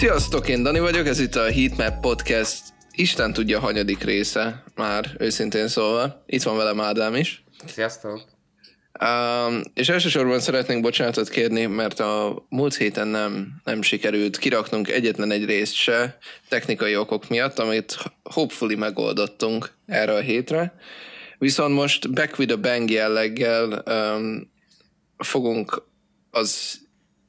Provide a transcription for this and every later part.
Sziasztok, én Dani vagyok, ez itt a Heatmap Podcast Isten tudja, hanyadik része, már őszintén szólva. Itt van velem Ádám is. Sziasztok! Um, és elsősorban szeretnénk bocsánatot kérni, mert a múlt héten nem, nem sikerült kiraknunk egyetlen egy részt se technikai okok miatt, amit hopefully megoldottunk erre a hétre. Viszont most Back with a Bang jelleggel um, fogunk az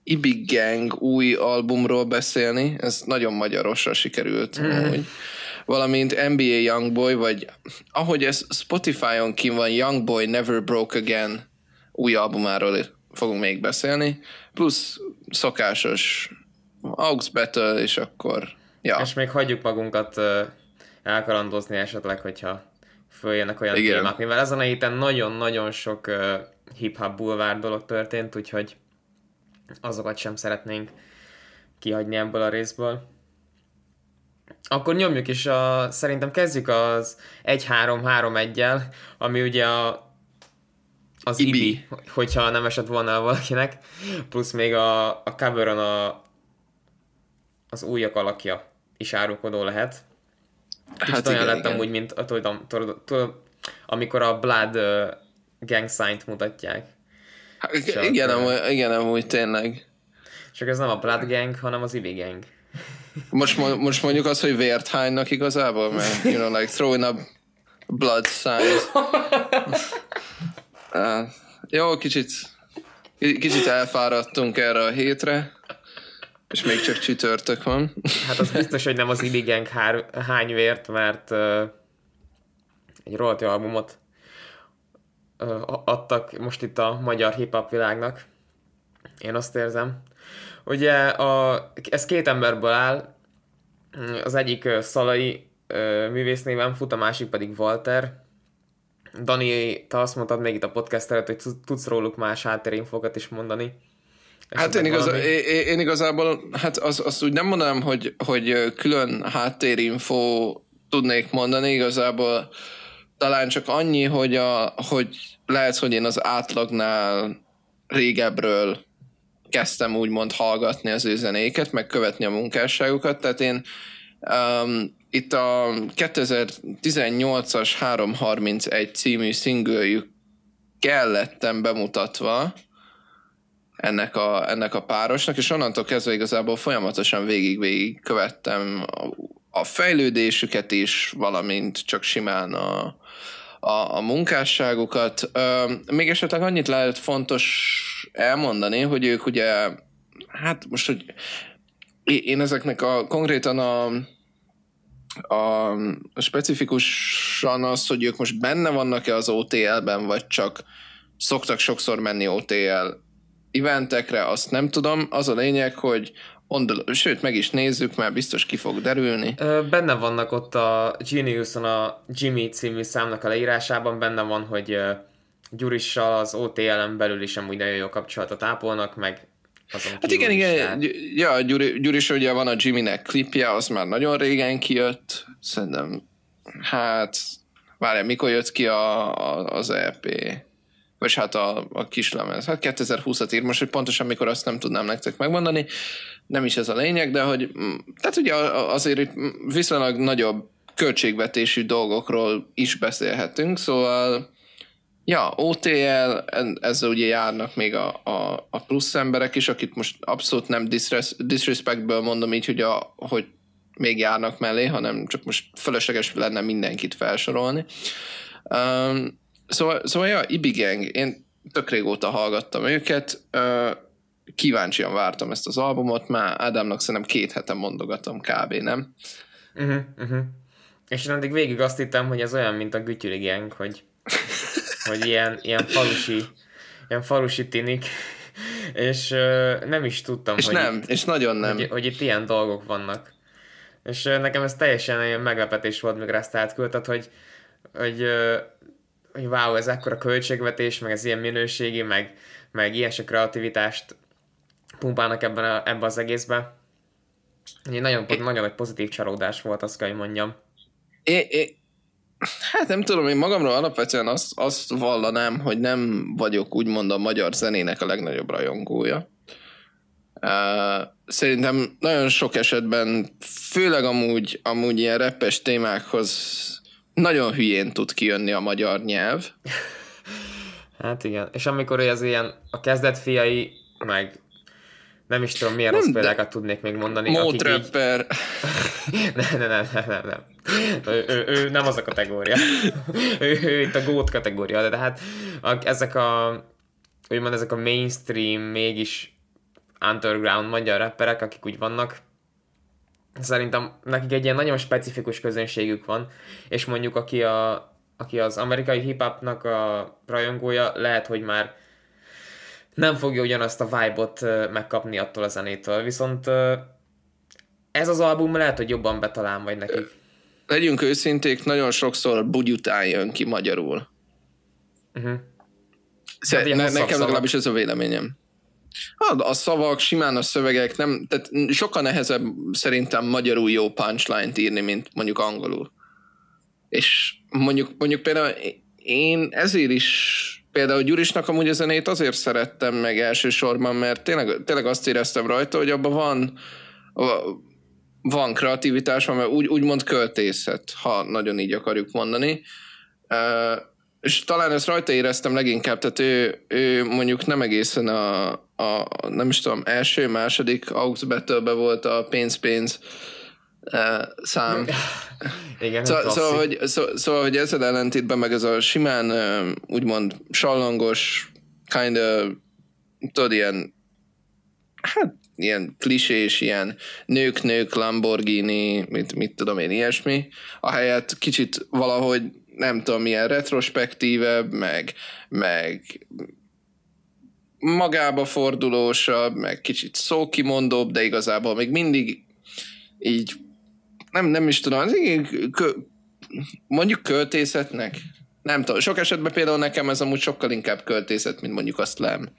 Ibig Gang új albumról beszélni, ez nagyon magyarosra sikerült mm. amúgy. Valamint NBA Youngboy, vagy ahogy ez Spotify-on kim van, Youngboy Never Broke Again új albumáról fogunk még beszélni, plusz szokásos Aux Battle, és akkor ja. És még hagyjuk magunkat elkalandozni esetleg, hogyha följönnek olyan Igen. témák, mivel ezen a héten nagyon-nagyon sok uh, hip-hop bulvár dolog történt, úgyhogy azokat sem szeretnénk kihagyni ebből a részből. Akkor nyomjuk is, a, szerintem kezdjük az 1-3-3-1-jel, ami ugye a, az Ibi. Ibi, hogyha nem esett volna valakinek, plusz még a, a coveron a, az újak alakja is árulkodó lehet. Kicsit hát olyan igen, lettem igen. úgy, mint tudom, tudom, tudom, amikor a Blood uh, gang sign-t mutatják. Hát, igen, amúgy, igen, amúgy tényleg. Csak ez nem a Blood Gang, hanem az Ibi Gang. Most, most mondjuk azt, hogy vért hánynak igazából, mert you know, like throwing up blood signs. uh, jó, kicsit, kicsit elfáradtunk erre a hétre, és még csak csütörtök van. Hát az biztos, hogy nem az Ibi Gang hár, hány vért, mert uh, egy rohadt albumot adtak most itt a magyar hip-hop világnak. Én azt érzem. Ugye a, ez két emberből áll, az egyik Szalai művész néven fut, a másik pedig Walter. Dani, te azt mondtad még itt a podcast előtt, hogy tudsz róluk más háttérinfokat is mondani. Hát én, igaz, én, én igazából, hát az, azt úgy nem mondanám, hogy, hogy külön háttérinfo tudnék mondani, igazából talán csak annyi, hogy, a, hogy lehet, hogy én az átlagnál régebről kezdtem úgymond hallgatni az ő zenéket, meg követni a munkásságukat, tehát én um, itt a 2018-as 331 című szingőjük kellettem bemutatva ennek a, ennek a párosnak, és onnantól kezdve igazából folyamatosan végig-végig követtem a, a fejlődésüket is, valamint csak simán a, a, a munkásságukat. Még esetleg annyit lehet fontos elmondani, hogy ők ugye, hát most, hogy én ezeknek a konkrétan a, a specifikusan az, hogy ők most benne vannak-e az OTL-ben, vagy csak szoktak sokszor menni OTL eventekre, azt nem tudom. Az a lényeg, hogy the, sőt, meg is nézzük, mert biztos ki fog derülni. Benne vannak ott a Geniuson a Jimmy című számnak a leírásában, benne van, hogy Gyurissal az OTL-en belül is amúgy nagyon jó kapcsolatot ápolnak, meg azon Hát igen, igen, ja, Gyuri, Gyuris ugye van a Jimmy-nek klipje, az már nagyon régen kijött, szerintem, hát, várjál, mikor jött ki a, a, az EP? Vagy hát a, a kislemez. Hát 2020-at ír most, hogy pontosan mikor azt nem tudnám nektek megmondani, nem is ez a lényeg, de hogy mm, tehát ugye azért itt viszonylag nagyobb költségvetésű dolgokról is beszélhetünk, szóval ja, OTL, ezzel ugye járnak még a, a, a plusz emberek is, akit most abszolút nem disrespectből mondom így, hogy, a, hogy még járnak mellé, hanem csak most fölösleges lenne mindenkit felsorolni. Um, Szóval, szóval ja, Ibigang, én tök régóta hallgattam őket, kíváncsian vártam ezt az albumot, már Ádámnak szerintem két hete mondogatom kb. nem? Uh-huh, uh-huh. És én addig végig azt hittem, hogy ez olyan, mint a Gütyüli Gang, hogy, hogy ilyen, ilyen falusi, ilyen falusi tinik, és uh, nem is tudtam, és hogy, nem, itt, és nagyon nem. Hogy, hogy itt ilyen dolgok vannak. És uh, nekem ez teljesen ilyen meglepetés volt, mikor ezt átküldted, hogy, hogy uh, hogy wow, ez ekkora költségvetés, meg ez ilyen minőségi, meg, meg ilyen sok kreativitást pumpálnak ebben, a, ebben az egészben. Egy nagyon, é, nagyon nagy pozitív csalódás volt, azt kell, hogy mondjam. É, é, hát nem tudom, én magamról alapvetően azt, azt vallanám, hogy nem vagyok úgymond a magyar zenének a legnagyobb rajongója. Uh, szerintem nagyon sok esetben, főleg amúgy, amúgy ilyen reppes témákhoz nagyon hülyén tud kijönni a magyar nyelv. Hát igen, és amikor ez ilyen a kezdet fiai, meg nem is tudom, milyen nem, rossz példákat tudnék még mondani. Mótrapper. Így... nem, nem, nem, nem, nem, nem. Ő, ő, ő, nem az a kategória. ő, ő itt a gót kategória, de hát a, ezek a úgymond ezek a mainstream, mégis underground magyar rapperek, akik úgy vannak, szerintem nekik egy ilyen nagyon specifikus közönségük van, és mondjuk aki, a, aki az amerikai hip-hopnak a rajongója, lehet, hogy már nem fogja ugyanazt a vibe-ot megkapni attól a zenétől, viszont ez az album lehet, hogy jobban betalál majd nekik. Legyünk őszinték, nagyon sokszor bugyután jön ki magyarul. Uh-huh. Szer- hát ne, nekem szavak. legalábbis ez a véleményem. A, a szavak, simán a szövegek, nem, tehát sokkal nehezebb szerintem magyarul jó punchline-t írni, mint mondjuk angolul. És mondjuk, mondjuk például én ezért is például Gyurisnak amúgy a zenét azért szerettem meg elsősorban, mert tényleg, tényleg azt éreztem rajta, hogy abban van van kreativitás, van, úgy, úgymond költészet, ha nagyon így akarjuk mondani. És talán ezt rajta éreztem leginkább, tehát ő, ő mondjuk nem egészen a, a nem is tudom, első, második Aux battle volt a pénz-pénz uh, szám. Igen, Szó, szóval, hogy, szó, szóval, hogy ezzel ellentétben meg ez a simán uh, úgymond sallangos, kind of, tudod, ilyen hát ilyen klisés, ilyen nők-nők, Lamborghini, mit, mit tudom én, ilyesmi, ahelyett kicsit valahogy nem tudom, milyen retrospektívebb, meg, meg magába fordulósabb, meg kicsit szókimondóbb, de igazából még mindig így nem, nem is tudom, kö, mondjuk költészetnek. Nem tudom, sok esetben például nekem ez amúgy sokkal inkább költészet, mint mondjuk azt lem.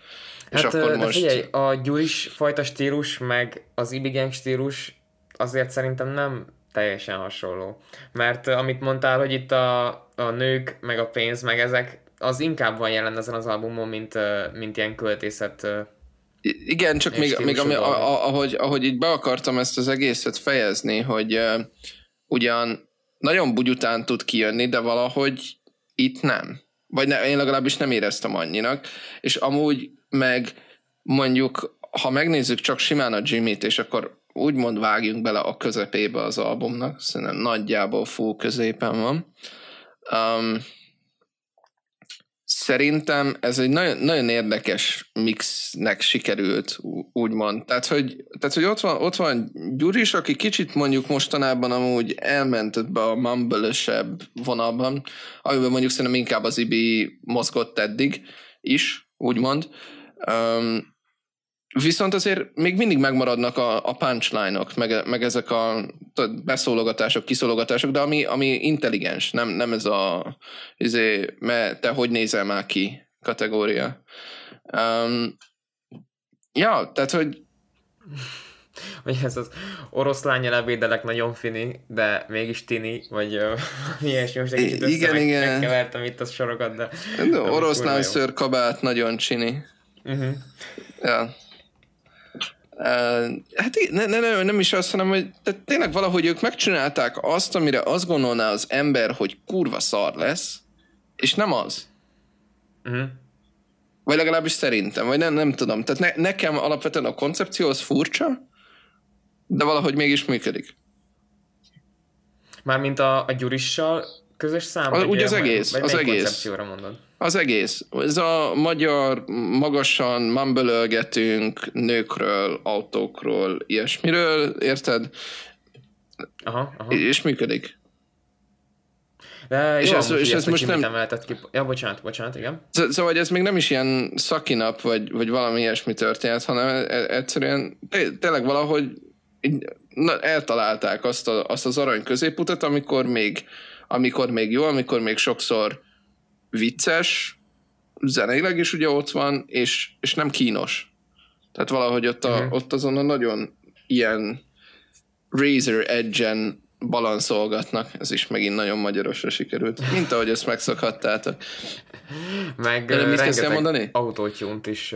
Hát, és akkor most... Figyelj, a gyújs fajta stílus, meg az ibigang stílus azért szerintem nem teljesen hasonló. Mert amit mondtál, hogy itt a, a nők, meg a pénz, meg ezek, az inkább van jelen ezen az albumon, mint, mint ilyen költészet igen, csak még, még ami, a, a, ahogy, ahogy így be akartam ezt az egészet fejezni, hogy uh, ugyan nagyon bugyután tud kijönni, de valahogy itt nem. Vagy ne, én legalábbis nem éreztem annyinak. És amúgy meg mondjuk, ha megnézzük csak simán a Jimmy-t, és akkor úgymond vágjunk bele a közepébe az albumnak, szerintem nagyjából full középen van. Um, szerintem ez egy nagyon, nagyon érdekes mixnek sikerült, úgymond. Tehát, hogy, tehát, hogy ott, van, ott van Gyuris, aki kicsit mondjuk mostanában amúgy elment be a mumble vonalban, amiben mondjuk szerintem inkább az Ibi mozgott eddig is, úgymond. Um, Viszont azért még mindig megmaradnak a, a punchline-ok, meg, meg ezek a beszólogatások, kiszólogatások, de ami, ami intelligens, nem, nem ez a izé, me, te hogy nézel már ki kategória. Um, ja, tehát, hogy vagy ez az oroszlány levédelek nagyon fini, de mégis tini, vagy ilyesmi, most egy kicsit igen, igen. megkevertem itt a sorokat, de... de oroszlán szőr kabát nagyon csini. Uh-huh. Ja. Hát ne, ne, ne, nem is azt, hanem, hogy tehát tényleg valahogy ők megcsinálták azt, amire azt gondolná az ember, hogy kurva szar lesz, és nem az. Uh-huh. Vagy legalábbis szerintem, vagy nem, nem tudom. Tehát ne, nekem alapvetően a koncepció az furcsa, de valahogy mégis működik. Mármint a, a Gyurissal közös szám? A, úgy az egész, vagy az egész. mondod? Az egész. Ez a magyar magasan mambölölgetünk nőkről, autókról, ilyesmiről, érted? Aha, aha. És működik. De és jó, ez, és ez most nem... Emeltet ki. Ja, bocsánat, bocsánat, igen. Szóval, ez még nem is ilyen szakinap, vagy, vagy valami ilyesmi történet, hanem e- e- egyszerűen tényleg valahogy na, eltalálták azt, a, azt az arany középutat, amikor még, amikor még jó, amikor még sokszor vicces, zeneileg is ugye ott van, és, és nem kínos. Tehát valahogy ott, a, uh-huh. ott azon a nagyon ilyen razor edge-en balanszolgatnak, ez is megint nagyon magyarosra sikerült, mint ahogy ezt megszokhattátok. Meg De mit mondani? autótyúnt is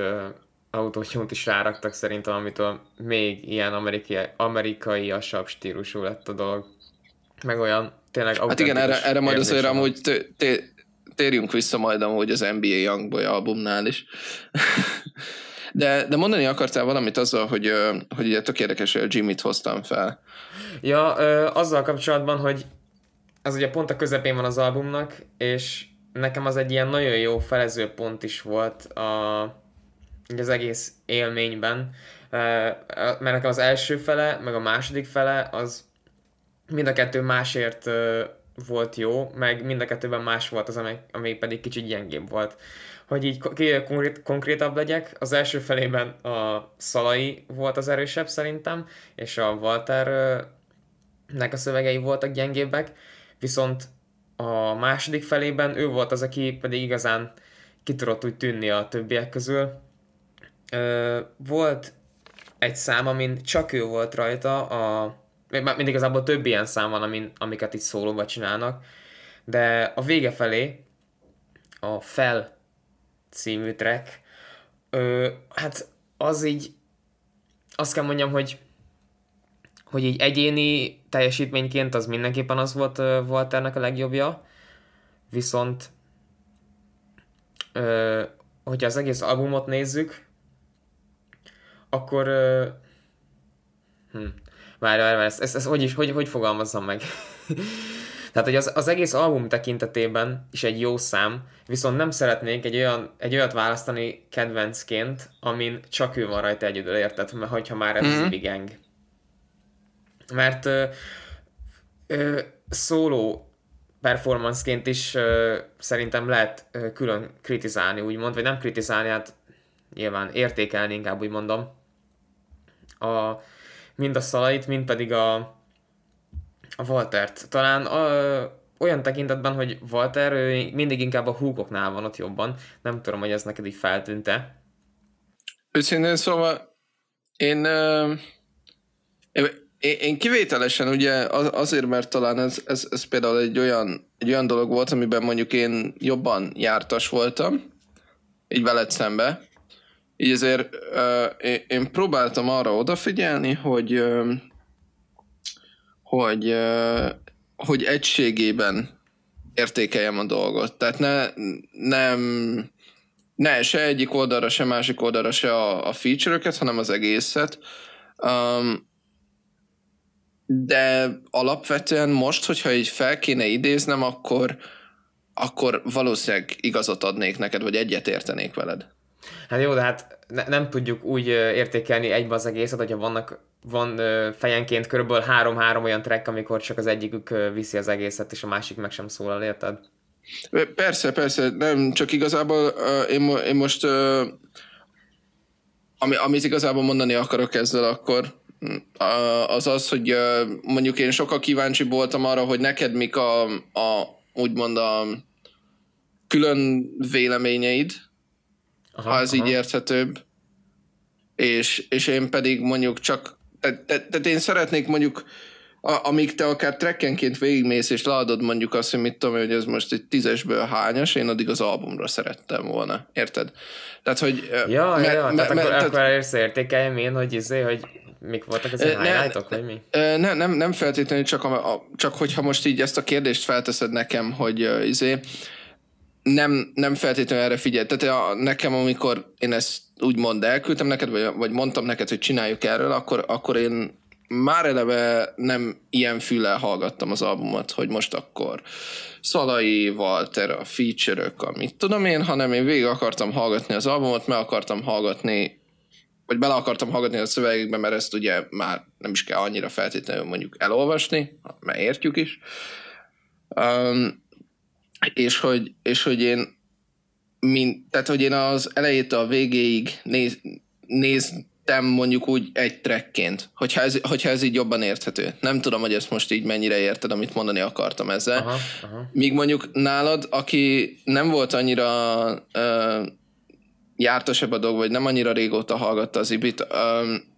autótyúnt is ráraktak szerintem, amitől még ilyen amerikai, amerikai-asabb stílusú lett a dolog. Meg olyan tényleg Hát igen, erre, erre majd azért amúgy térjünk vissza majd amúgy az NBA Youngboy albumnál is. de, de mondani akartál valamit azzal, hogy, hogy ugye tök érdekes, hogy Jimmy-t hoztam fel. Ja, azzal kapcsolatban, hogy az ugye pont a közepén van az albumnak, és nekem az egy ilyen nagyon jó felező pont is volt a, az egész élményben, mert nekem az első fele, meg a második fele, az mind a kettő másért volt jó, meg mind a kettőben más volt az, ami, ami pedig kicsit gyengébb volt. Hogy így konkrét, konkrétabb legyek, az első felében a Szalai volt az erősebb szerintem, és a Walter nek a szövegei voltak gyengébbek, viszont a második felében ő volt az, aki pedig igazán ki tudott úgy tűnni a többiek közül. Volt egy szám, amin csak ő volt rajta, a mindig igazából több ilyen szám van, amin, amiket itt szólóba csinálnak, de a vége felé a Fel című track, ö, hát az így, azt kell mondjam, hogy hogy így egyéni teljesítményként az mindenképpen az volt Walternek a legjobbja, viszont ö, hogyha az egész albumot nézzük, akkor ö, hm, Várj, várj, várj, ezt, ezt, ezt hogy is, hogy, hogy fogalmazzam meg? Tehát, hogy az, az egész album tekintetében is egy jó szám, viszont nem szeretnék egy, olyan, egy olyat választani kedvencként, amin csak ő van rajta egyedül, érted? Mert hogyha már ez mm-hmm. Gang. Mert ö, ö, szóló performanceként is ö, szerintem lehet ö, külön kritizálni, úgymond, vagy nem kritizálni, hát nyilván értékelni inkább úgy mondom. A, mind a Szalait, mind pedig a, a Waltert. Talán a, olyan tekintetben, hogy Walter ő mindig inkább a húgoknál van ott jobban. Nem tudom, hogy ez neked így feltűnte. Őszintén szóval én, én, én kivételesen ugye azért, mert talán ez, ez, ez például egy olyan, egy olyan dolog volt, amiben mondjuk én jobban jártas voltam, így veled szembe, így azért uh, én próbáltam arra odafigyelni, hogy uh, hogy, uh, hogy egységében értékeljem a dolgot. Tehát ne, nem, ne se egyik oldalra, se másik oldalra se a, a feature-öket, hanem az egészet. Um, de alapvetően most, hogyha így fel kéne idéznem, akkor, akkor valószínűleg igazat adnék neked, vagy egyet értenék veled. Hát jó, de hát ne, nem tudjuk úgy értékelni egybe az egészet, hogyha vannak van fejenként körülbelül három-három olyan track, amikor csak az egyikük viszi az egészet, és a másik meg sem szólal, érted? Persze, persze, nem, csak igazából uh, én, én most uh, ami, amit igazából mondani akarok ezzel akkor, uh, az az, hogy uh, mondjuk én sokkal kíváncsi voltam arra, hogy neked mik a, a úgymond a külön véleményeid, aha, ha ez aha. így érthetőbb. És, és én pedig mondjuk csak, tehát te, én szeretnék mondjuk, a, amíg te akár trekkenként végigmész, és leadod mondjuk azt, hogy mit tudom, hogy ez most egy tízesből hányas, én addig az albumra szerettem volna, érted? Tehát, hogy... Ja, me, ja, ja. Me, tehát me, akkor, tehát, akkor először értékeljem én, hogy izé, hogy mik voltak az ne, highlightok, vagy mi? Ne, nem, nem feltétlenül, csak, a, a, csak hogyha most így ezt a kérdést felteszed nekem, hogy uh, izé, nem, nem feltétlenül erre figyel. Tehát a, nekem, amikor én ezt úgymond elküldtem neked, vagy, vagy mondtam neked, hogy csináljuk erről, akkor, akkor én már eleve nem ilyen füllel hallgattam az albumot, hogy most akkor Szalai, Walter, a feature-ök, amit tudom én, hanem én végig akartam hallgatni az albumot, meg akartam hallgatni, vagy bele akartam hallgatni a szövegekbe, mert ezt ugye már nem is kell annyira feltétlenül mondjuk elolvasni, mert értjük is. Um, és hogy, és hogy én mint, tehát hogy én az elejétől a végéig néz, néztem mondjuk úgy egy trekként, hogyha ez, hogyha ez így jobban érthető. Nem tudom, hogy ezt most így mennyire érted, amit mondani akartam ezzel. Aha, aha. Míg mondjuk nálad, aki nem volt annyira uh, jártasabb a dolog, vagy nem annyira régóta hallgatta az ibit, um,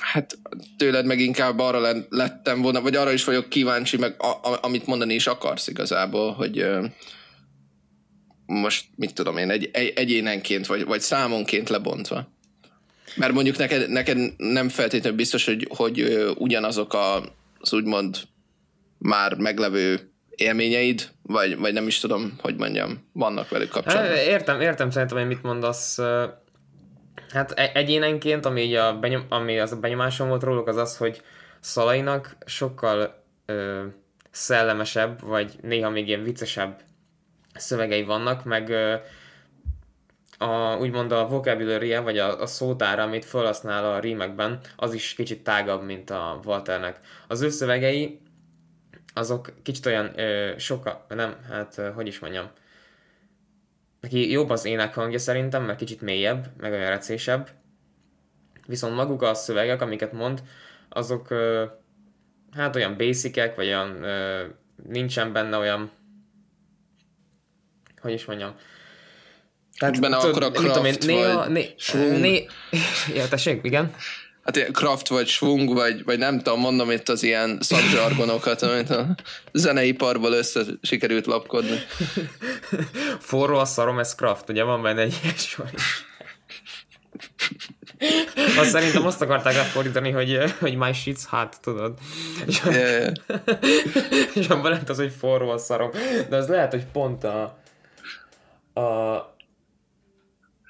hát tőled meg inkább arra lettem volna, vagy arra is vagyok kíváncsi, meg a, a, amit mondani is akarsz igazából, hogy most mit tudom én, egy, egy, egyénenként, vagy, vagy számonként lebontva. Mert mondjuk neked, neked nem feltétlenül biztos, hogy, hogy ugyanazok a, az úgymond már meglevő élményeid, vagy, vagy nem is tudom, hogy mondjam, vannak velük kapcsolatban. Értem, értem szerintem, hogy mit mondasz. Hát e- egyénenként, ami, így a benyom, ami az a benyomásom volt róluk, az az, hogy Szalainak sokkal ö, szellemesebb, vagy néha még ilyen viccesebb szövegei vannak, meg ö, a, úgymond a vocabulary vagy a, a szótára, amit felhasznál a rímekben, az is kicsit tágabb, mint a Walternek. Az ő szövegei, azok kicsit olyan ö, soka, nem, hát hogy is mondjam, neki jobb az ének hangja szerintem, mert kicsit mélyebb, meg olyan recésebb. Viszont maguk a szövegek, amiket mond, azok ö, hát olyan basicek, vagy olyan ö, nincsen benne olyan hogy is mondjam, tehát benne akkor a craft, néha, vagy né. Né, ja, tessék, igen. Hát ilyen craft vagy svung, vagy, vagy nem tudom, mondom itt az ilyen szakzsargonokat, amit a zeneiparból össze sikerült lapkodni. Forró a szarom, ez craft, ugye van benne egy ilyen sor azt szerintem azt akarták lefordítani, hogy, hogy my shit's hot, tudod? És, yeah, yeah. és abban lett az, hogy forró a szarom. De az lehet, hogy pont a, a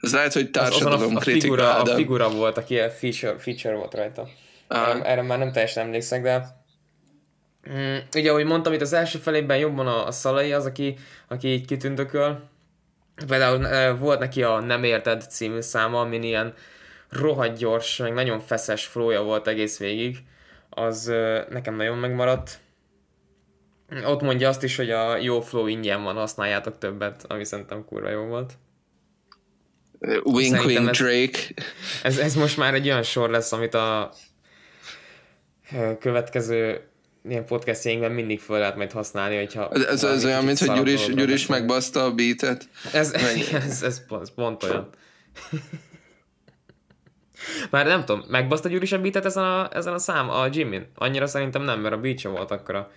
ez lehet, hogy társadalom a, a, figura, de... a figura volt, aki a feature, feature volt rajta. Erre, erre már nem teljesen emlékszek, de mm, ugye, ahogy mondtam, itt az első felében jobban a, a Szalai az, aki, aki így kitündököl. Például e, volt neki a Nem érted című száma, amin ilyen rohadt gyors, meg nagyon feszes flója volt egész végig. Az e, nekem nagyon megmaradt. Ott mondja azt is, hogy a jó flow ingyen van, használjátok többet, ami szerintem kurva jó volt. Wink, wink, Drake. Ez, ez most már egy olyan sor lesz, amit a következő ilyen podcastjainkben mindig fel lehet majd használni, hogyha... Ez, ez, olyan, mint hogy Gyuris, Gyuris megbaszta a beatet. Ez, ez, ez, ez pont olyan. Már nem tudom, megbaszta Gyuris a beatet ezen a, ezen a szám, a Jimin? Annyira szerintem nem, mert a beat volt akkora.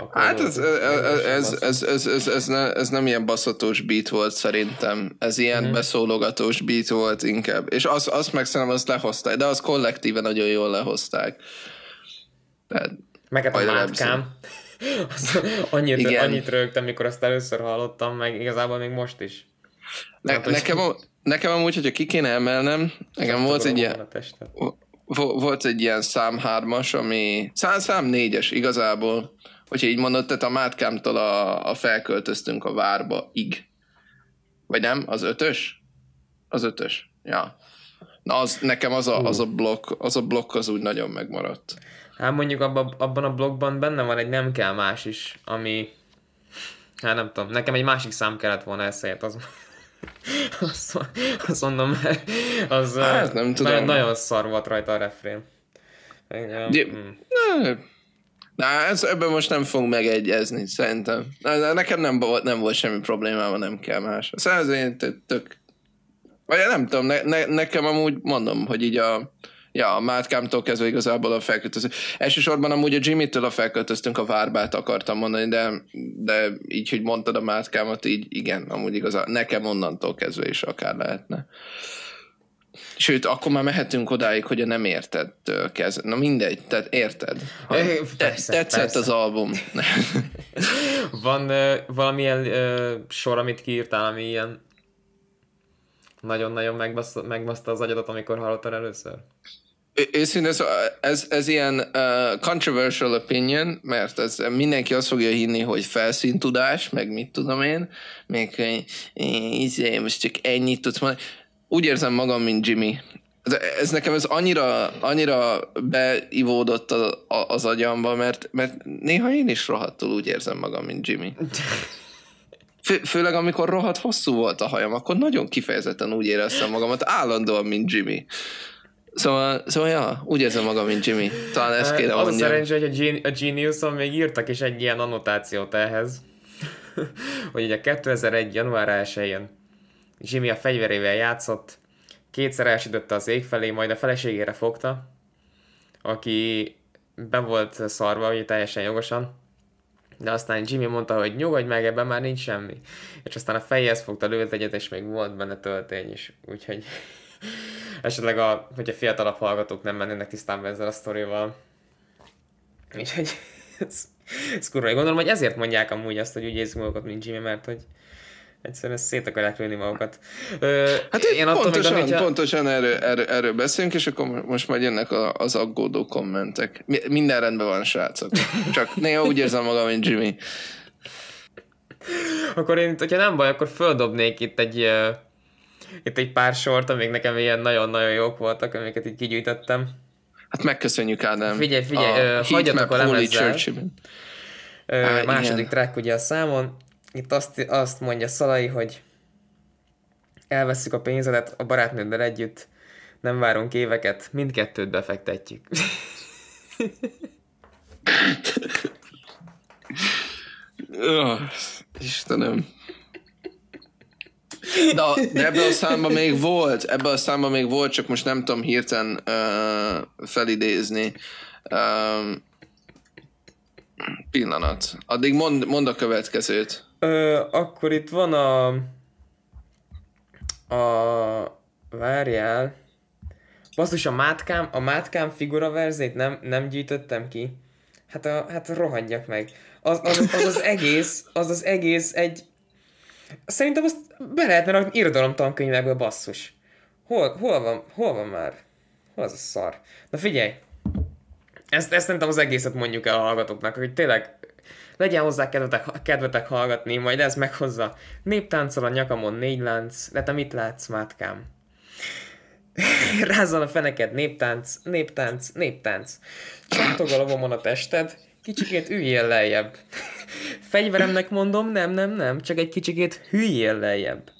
Akkor hát ez, ez, ez, ez, ez, ez, ez, ne, ez nem ilyen baszatós beat volt szerintem. Ez ilyen mm. beszólogatós beat volt inkább. És azt, azt meg szerintem azt lehozták, de az kollektíven nagyon jól lehozták. Tehát, meg hát a mátkám. annyit, Igen. annyit rögtem, mikor azt először hallottam, meg igazából még most is. Ne, Tehát, nekem, hogy... nekem amúgy, hogyha ki kéne emelnem, nekem volt egy ilyen, volt egy ilyen szám hármas, ami szám, szám négyes igazából, hogyha így mondod, tehát a Mátkámtól a, a felköltöztünk a várba ig. Vagy nem? Az ötös? Az ötös. Ja. Na az, nekem az a, az a blokk, az a blokk az úgy nagyon megmaradt. Hát mondjuk abba, abban a blokkban benne van egy nem kell más is, ami hát nem tudom, nekem egy másik szám kellett volna eszélyt, az azt, azt mondom, az hát, nem tudom. Nagyon, szar volt rajta a refrén. Ja, De, mm. Na, ez, ebben most nem fogunk megegyezni, szerintem. Na, nekem nem volt, nem volt semmi problémám, nem kell más. Szóval ez tök... Vagy nem tudom, ne, ne, nekem amúgy mondom, hogy így a, ja, a Mátkámtól kezdve igazából a felköltöző. Elsősorban amúgy a Jimmy-től a felköltöztünk a Várbát akartam mondani, de, de így, hogy mondtad a Mátkámat, így igen, amúgy igazából nekem onnantól kezdve is akár lehetne. Sőt, akkor már mehetünk odáig, hogy a nem érted kezd. Na mindegy, tehát érted. Ha persze, tetszett persze. az album. Van uh, valamilyen uh, sor, amit kiírtál, ami ilyen nagyon-nagyon megbaszta, az agyadat, amikor hallottad először? Őszintén, ez, ez, ez ilyen uh, controversial opinion, mert ez mindenki azt fogja hinni, hogy felszíntudás, meg mit tudom én, még hogy izé, most csak ennyit tudsz mondani úgy érzem magam, mint Jimmy. Ez, ez nekem ez annyira, annyira beivódott a, a, az agyamba, mert, mert néha én is rohadtul úgy érzem magam, mint Jimmy. Fő, főleg amikor rohadt hosszú volt a hajam, akkor nagyon kifejezetten úgy éreztem magamat, állandóan, mint Jimmy. Szóval, szóval ja, úgy érzem magam, mint Jimmy. Talán ezt kéne Az mondjam. a szerencsé, hogy a, Gen- a Geniuson még írtak is egy ilyen annotációt ehhez, hogy ugye 2001. január 1-én Jimmy a fegyverével játszott, kétszer elsütötte az ég felé, majd a feleségére fogta, aki be volt szarva, ugye teljesen jogosan, de aztán Jimmy mondta, hogy nyugodj meg, ebben már nincs semmi. És aztán a fejhez fogta lőtt egyet, és még volt benne töltény is. Úgyhogy esetleg, a, hogyha fiatalabb hallgatók nem mennének tisztán ezzel a sztorival. Úgyhogy ez, ez kurva. Gondolom, hogy ezért mondják amúgy azt, hogy úgy érzik magukat, mint Jimmy, mert hogy egyszerűen szét akarják lőni magukat. Ö, hát én pontosan, még, hogyha... pontosan erről, erről, erről beszélünk, és akkor most majd jönnek az aggódó kommentek. Minden rendben van, srácok. Csak néha úgy érzem magam, mint Jimmy. Akkor én, hogyha nem baj, akkor földobnék itt egy, uh, itt egy pár sort, amik nekem ilyen nagyon-nagyon jók voltak, amiket így kigyűjtöttem. Hát megköszönjük, Ádám. Figyelj, figyelj, uh, hagyjatok a lemezzel. Uh, második igen. track ugye a számon, itt azt, azt mondja Szalai, hogy elveszük a pénzedet a barátnőddel együtt, nem várunk éveket, mindkettőt befektetjük. Istenem. De, de ebben a számban még volt, ebben a számban még volt, csak most nem tudom hirtelen uh, felidézni. Um, pillanat. Addig mond, mond a következőt. Ö, akkor itt van a... A... Várjál. Basszus, a mátkám, a mátkám figura verzét nem, nem gyűjtöttem ki. Hát, a, hát rohadjak meg. Az az, az, az egész, az az egész egy... Szerintem azt be lehetne rakni irodalom tankönyvekbe, basszus. Hol, hol, van, hol van már? Hol az a szar? Na figyelj! Ezt, ezt szerintem az egészet mondjuk el a hallgatóknak, hogy tényleg legyen hozzá kedvetek, kedvetek hallgatni, majd ez meghozza. Néptáncol a nyakamon négy lánc, de te mit látsz, mátkám? Rázzal a feneket, néptánc, néptánc, néptánc. Csattog a lovomon a tested, kicsikét üljél lejjebb. Fegyveremnek mondom, nem, nem, nem, csak egy kicsikét hüljél lejjebb.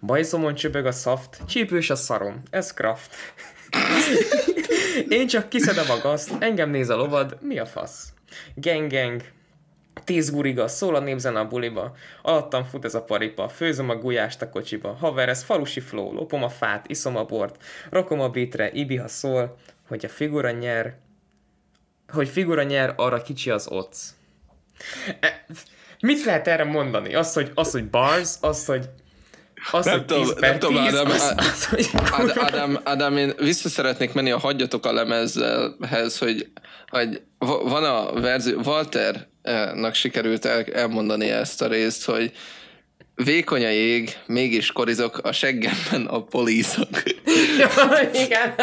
Bajszomon csöpög a szaft, csípős a szarom, ez craft. Én csak kiszedem a gazt, engem néz a lovad, mi a fasz? Gang, gang, Tíz guriga, szól a népzen a buliba, alattam fut ez a paripa, főzöm a gulyást a kocsiba, haver, ez falusi flow, lopom a fát, iszom a bort, rakom a bitre, ibi, ha szól, hogy a figura nyer, hogy figura nyer, arra kicsi az oc. E, mit lehet erre mondani? Az, hogy, az, hogy bars, az, hogy az, nem tudom, nem tudom, Ádám, az, az, hogy Ádám, Ádám, én vissza szeretnék menni a hagyjatok a lemezhez, hogy, hogy van a verzió, Walter nak sikerült el, elmondani ezt a részt, hogy vékony a jég, mégis korizok a seggemben a polízok. ja, igen.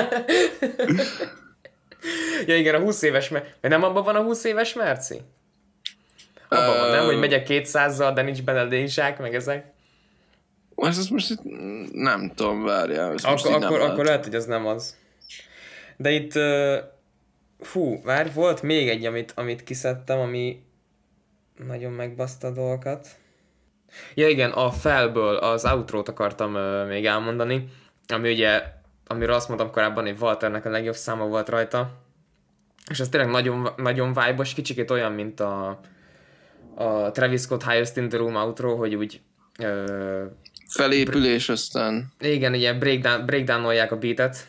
ja, igen, a 20 éves, mert nem abban van a 20 éves merci? Abban van, nem? Hogy megyek 200-zal, de nincs benne dézsák, meg ezek. Ez, ez most itt nem tudom, várjál. Akkor, akkor, lehet. akkor lehet, hogy az nem az. De itt, uh, hú, várj, volt még egy, amit, amit kiszedtem, ami nagyon megbaszta a dolgokat. Ja igen, a felből az outro-t akartam uh, még elmondani, ami ugye, amiről azt mondtam korábban, hogy Walternek a legjobb száma volt rajta, és ez tényleg nagyon, nagyon vibe kicsikét olyan, mint a, a Travis Scott Highest in the Room outro, hogy úgy uh, Felépülés aztán. Igen, ugye breakdown, breakdownolják a beatet,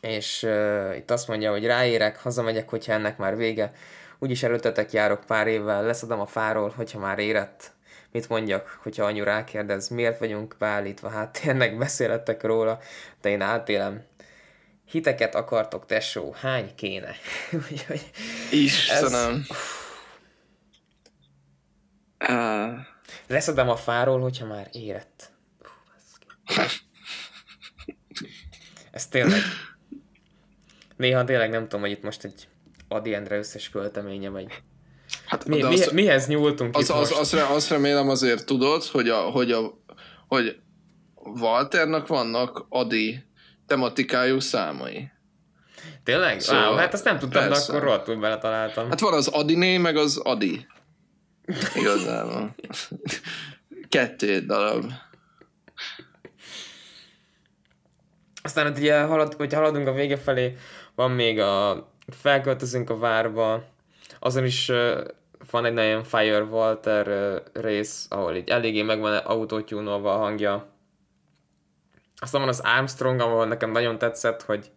és uh, itt azt mondja, hogy ráérek, hazamegyek, hogyha ennek már vége, úgyis előttetek járok pár évvel, leszadom a fáról, hogyha már érett. Mit mondjak, hogyha anyu rákérdez, miért vagyunk beállítva, hát tényleg beszélettek róla, de én átélem. Hiteket akartok, tesó, hány kéne? Úgyhogy Istenem. Ez... Uh... Leszedem a fáról, hogyha már érett. Ez tényleg. Néha tényleg nem tudom, hogy itt most egy Adi Endre összes költeménye, vagy hát, mi, mi, azt, mihez nyúltunk az, az, azt, azt remélem azért tudod, hogy, a, hogy, a, hogy Walternak vannak Adi tematikájú számai. Tényleg? Szóval, wow, hát azt nem tudtam, persze. de akkor rohadtul beletaláltam. Hát van az Adiné, meg az Adi. Igazából. Kettő darab. Aztán, hogy, ugye, halad, hogy haladunk a vége felé, van még a felköltözünk a várba, azon is uh, van egy nagyon Fire Walter uh, rész, ahol így eléggé meg van autótyúnolva a hangja. Aztán van az Armstrong, ahol nekem nagyon tetszett, hogy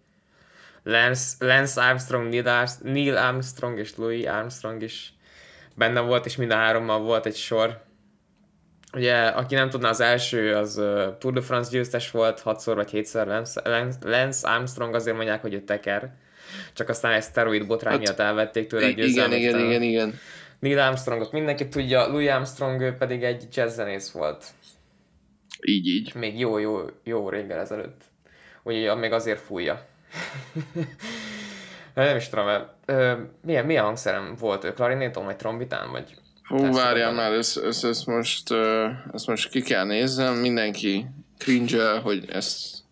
Lance, Lance Armstrong, Neil, Armstrong, és Louis Armstrong is benne volt, és mind a hárommal volt egy sor. Ugye, aki nem tudná, az első az uh, Tour de France győztes volt, hatszor vagy hétszer Lance, Lance Armstrong, azért mondják, hogy ő teker. Csak aztán egy steroid botrány hát, miatt elvették tőle egy Igen, igen, igen, igen. Neil Armstrongot mindenki tudja, Louis Armstrong pedig egy jazzzenész volt. Így, így. Még jó, jó, jó régen ezelőtt. Úgyhogy még azért fújja. nem is tudom, milyen, milyen hangszerem volt ő? Klarinéton vagy trombitán? Vagy Hú, várjál már, ezt, ezt, ezt, most, ezt most ki kell néznem, mindenki cringe hogy ezt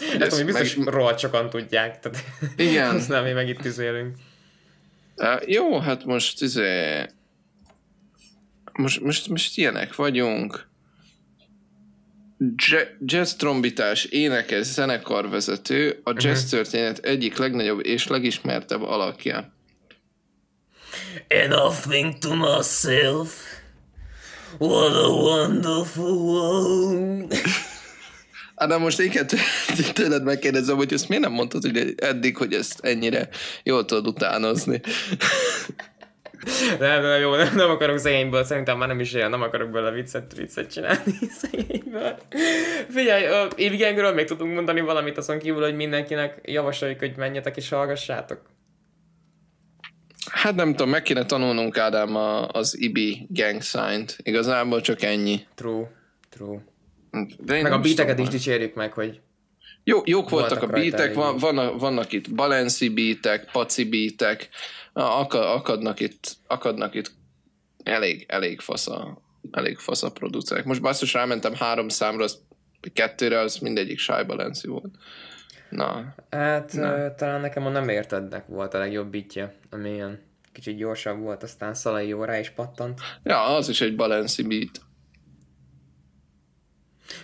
ezt, ezt ami biztos meg... rohadt sokan tudják, tehát Igen. azt nem mi meg itt tüzélünk. Uh, jó, hát most izé... Most, most, most ilyenek vagyunk. Jazz trombitás, énekes, zenekarvezető, a jazz uh-huh. történet egyik legnagyobb és legismertebb alakja. And I think to myself, what a wonderful world. Hát most én kell tőled megkérdezem, hogy ezt miért nem mondtad hogy eddig, hogy ezt ennyire jól tudod utánozni. Nem, nem, jó, nem, nem akarok szegényből, szerintem már nem is olyan, nem akarok bele viccet, viccet csinálni szegényből. Figyelj, Évgengről még tudunk mondani valamit azon kívül, hogy mindenkinek javasoljuk, hogy menjetek és hallgassátok. Hát nem tudom, meg kéne tanulnunk Ádám az IBI gang sign-t. Igazából csak ennyi. True, true. De meg a beateket is dicsérjük meg, hogy jó, jók voltak, voltak a beatek, van, vannak, vannak itt balenci beatek, paci beatek, akadnak itt, akadnak itt elég, elég fasza, elég fasza producerek. Most basszus rámentem három számra, az, kettőre, az mindegyik Shy Balenci volt. Na. Hát Na. talán nekem a nem értednek volt a legjobb bitje, ami ilyen kicsit gyorsabb volt, aztán Szalai jó rá is pattant. Ja, az is egy Balenci beat.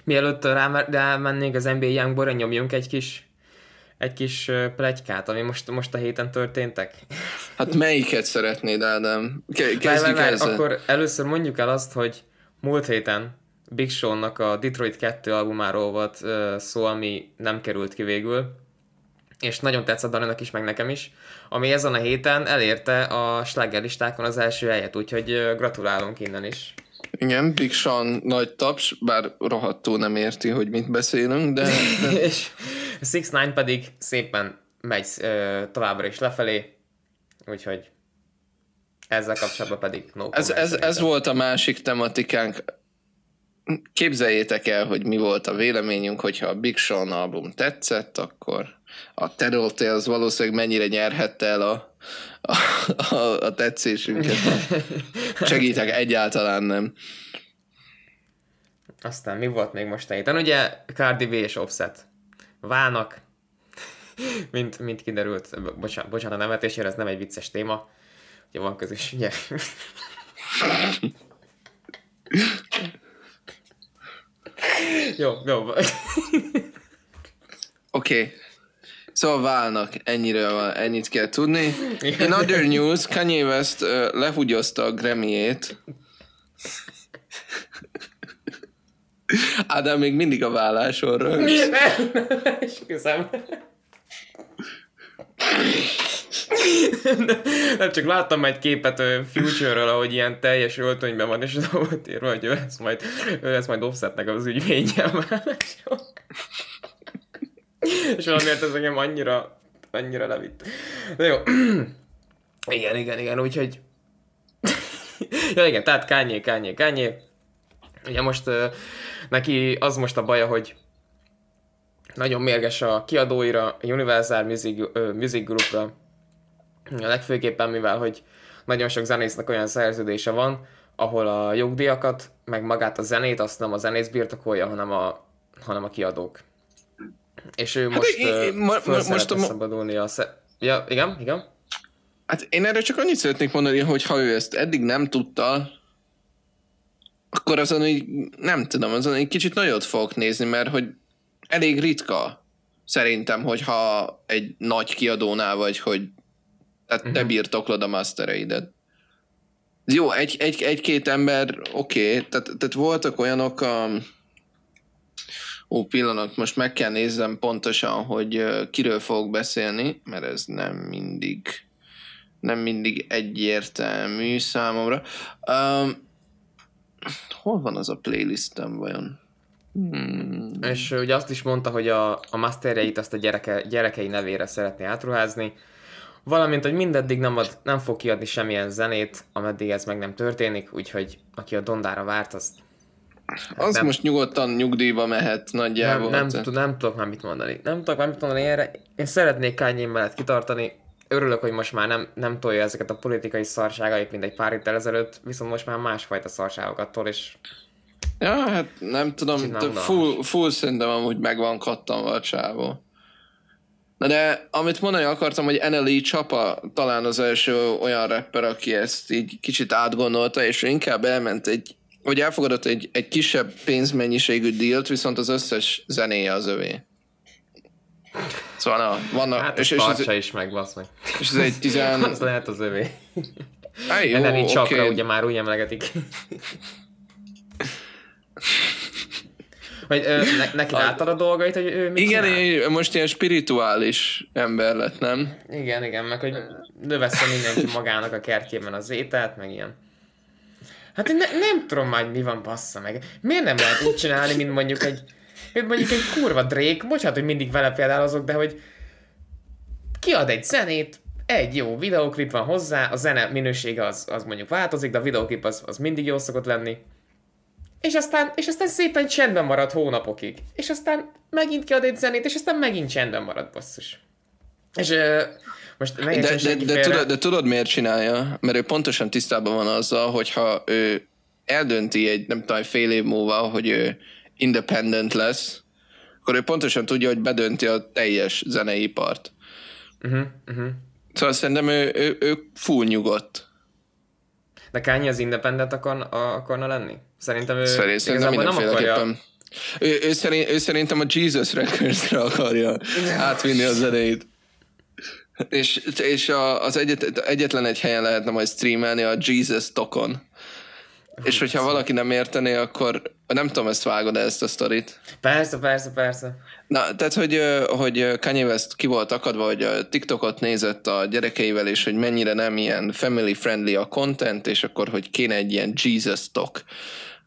Mielőtt rámennénk az NBA Youngborra, nyomjunk egy kis egy kis plegykát, ami most, most a héten történtek? Hát melyiket szeretnéd, Ádám? Kezdjük ezzel. Akkor először mondjuk el azt, hogy múlt héten Big Sean-nak a Detroit 2 albumáról volt uh, szó, ami nem került ki végül, és nagyon tetszett Daninak is, meg nekem is, ami ezen a héten elérte a sláger listákon az első helyet, úgyhogy uh, gratulálunk innen is. Igen, Big Sean nagy taps, bár rohadtul nem érti, hogy mit beszélünk, de... de... és 6 9 pedig szépen megy uh, továbbra is lefelé, úgyhogy ezzel kapcsolatban pedig no ez, ez, ez volt a másik tematikánk. Képzeljétek el, hogy mi volt a véleményünk, hogyha a Big Sean album tetszett, akkor a Tales valószínűleg mennyire nyerhette el a, a, a, tetszésünket. Segítek, egyáltalán nem. Aztán mi volt még most a héten? Ugye Cardi B és Offset válnak, mint, mint kiderült, bocsánat, bocsánat a nevetésére, ez nem egy vicces téma, ugye van közös, ugye? jó, jó. Oké. Okay. Szóval válnak, ennyire van, ennyit kell tudni. In other news, Kanye West uh, lehugyozta a Grammy-ét. Ádám még mindig a válláson rögsz. Esküszöm. Nem csak láttam egy képet a Future-ről, ahogy ilyen teljes öltönyben van, és oda volt írva, hogy ő lesz majd, ő lesz majd offsetnek az ügyvédje. és valamiért ez engem annyira, annyira levitt. De jó. igen, igen, igen, úgyhogy... ja igen, tehát Kanye, Kanye, Kanye. Ugye most uh, neki az most a baja, hogy nagyon mérges a kiadóira, a Universal Music, Music Groupra, a legfőképpen mivel, hogy nagyon sok zenésznek olyan szerződése van, ahol a jogdíjakat, meg magát a zenét, azt nem a zenész birtokolja, hanem a, hanem a kiadók. És ő hát most én, én, ma, most a, szabadulni a... Sze- ja, igen, igen. Hát én erre csak annyit szeretnék mondani, hogy ha ő ezt eddig nem tudta, akkor azon hogy nem tudom, azon egy kicsit nagyot fogok nézni, mert hogy elég ritka szerintem, hogyha egy nagy kiadónál vagy, hogy tehát uh-huh. te mhm. birtoklod a mastereidet. Jó, egy, egy, egy-két ember, oké, okay, tehát, tehát voltak olyanok, um, Ó, pillanat, most meg kell nézzem pontosan, hogy kiről fogok beszélni, mert ez nem mindig nem mindig egyértelmű számomra. Um, hol van az a playlistem vajon? Hmm. És ugye azt is mondta, hogy a, a masterjeit azt a gyereke, gyerekei nevére szeretné átruházni, valamint, hogy mindeddig nem, ad, nem fog kiadni semmilyen zenét, ameddig ez meg nem történik, úgyhogy aki a Dondára várt, azt az nem, most nyugodtan nyugdíjba mehet nagyjából. Nem, nem, tud, nem tudok már mit mondani. Nem tudok már mit mondani erre. Én szeretnék Kanye mellett kitartani. Örülök, hogy most már nem, nem tolja ezeket a politikai szarságait, mint egy pár héttel ezelőtt, viszont most már másfajta szarságokat tol, és Ja, hát nem tudom, de full, full szerintem amúgy meg van kattanva a csávó. Na de amit mondani akartam, hogy NLE Csapa talán az első olyan rapper, aki ezt így kicsit átgondolta, és inkább elment egy, hogy elfogadott egy, egy kisebb pénzmennyiségű dílt, viszont az összes zenéje az övé. Szóval na, vannak... Hát és, és ez, is meg, basz meg. És ez egy tizen... az lehet az övé. Á, jó, NLE Csapra okay. ugye már úgy emlegetik. Vagy ö, ne, neki láttad a dolgait, hogy ő mit Igen, én most ilyen spirituális ember lett, nem? Igen, igen, meg hogy növeszte mindenki magának a kertjében az ételt, meg ilyen. Hát én ne, nem tudom már, mi van bassza meg. Miért nem lehet úgy csinálni, mint mondjuk egy, mint mondjuk egy kurva Drake, bocsánat, hogy mindig vele példálozok, de hogy kiad egy zenét, egy jó videoklip van hozzá, a zene minősége az, az mondjuk változik, de a videoklip az, az mindig jó szokott lenni és aztán, és aztán szépen csendben marad hónapokig. És aztán megint kiad egy zenét, és aztán megint csendben marad, basszus. És most de, de, de, de, tudod, de tudod miért csinálja? Mert ő pontosan tisztában van azzal, hogyha ő eldönti egy, nem tudom, fél év múlva, hogy ő independent lesz, akkor ő pontosan tudja, hogy bedönti a teljes zeneipart. Uh-huh, uh-huh. Szóval szerintem ő, ő, ő full nyugodt. De Kanye az independent akar, akarna lenni? Szerintem ő Szerint, szerintem nem akarja... Ő, ő, szerint, ő szerintem a Jesus Records-ra akarja átvinni a zenét. És, és a, az egyet, egyetlen egy helyen lehetne majd streamelni a Jesus Tokon. És hogyha valaki nem értené, akkor nem tudom, ezt vágod ezt a sztorit. Persze, persze, persze. Na, tehát, hogy, hogy Kanye West ki volt akadva, hogy a TikTokot nézett a gyerekeivel, és hogy mennyire nem ilyen family friendly a content, és akkor, hogy kéne egy ilyen Jesus talk,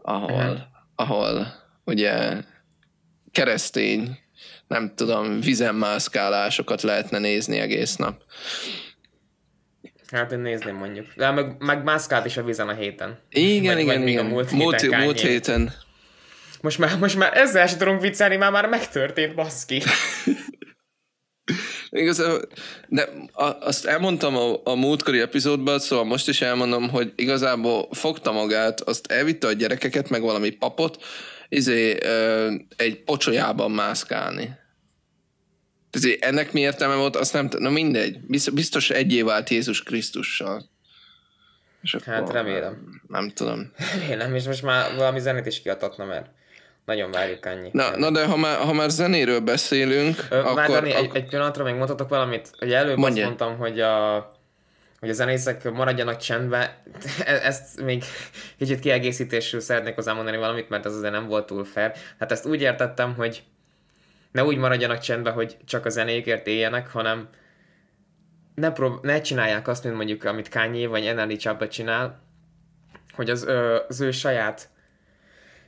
ahol, uh-huh. ahol ugye keresztény, nem tudom, vízemmászkálásokat lehetne nézni egész nap. Hát én nézném mondjuk. De meg, meg mászkált is a vízen a héten. Igen, vagy, igen, vagy igen. A múlt, múlt héten. Múlt héten. Most már, most már ezzel sem tudunk viccelni, már már megtörtént, baszki. Igazából, de azt elmondtam a, a múltkori epizódban, szóval most is elmondom, hogy igazából fogta magát, azt elvitte a gyerekeket, meg valami papot, izé, ö, egy pocsolyában mászkálni. Ezért ennek mi értelme volt, azt nem, na mindegy, biztos egyé vált Jézus Krisztussal. És hát akkor, hát remélem. Nem tudom. Remélem, és most már valami zenét is kiadhatna, mert nagyon várjuk annyi. Na, na de ha már, ha már zenéről beszélünk, Ö, akkor... Már Dani, egy, egy pillanatra még mondhatok valamit. Ugye előbb Mondja. azt mondtam, hogy a, hogy a zenészek maradjanak csendben. E- ezt még kicsit kiegészítésül szeretnék hozzá mondani valamit, mert ez azért nem volt túl fair. Hát ezt úgy értettem, hogy ne úgy maradjanak csendben, hogy csak a zenékért éljenek, hanem ne, prób- ne csinálják azt, mint mondjuk, amit Kanye vagy NLE Chapa csinál, hogy az, ö, az ő saját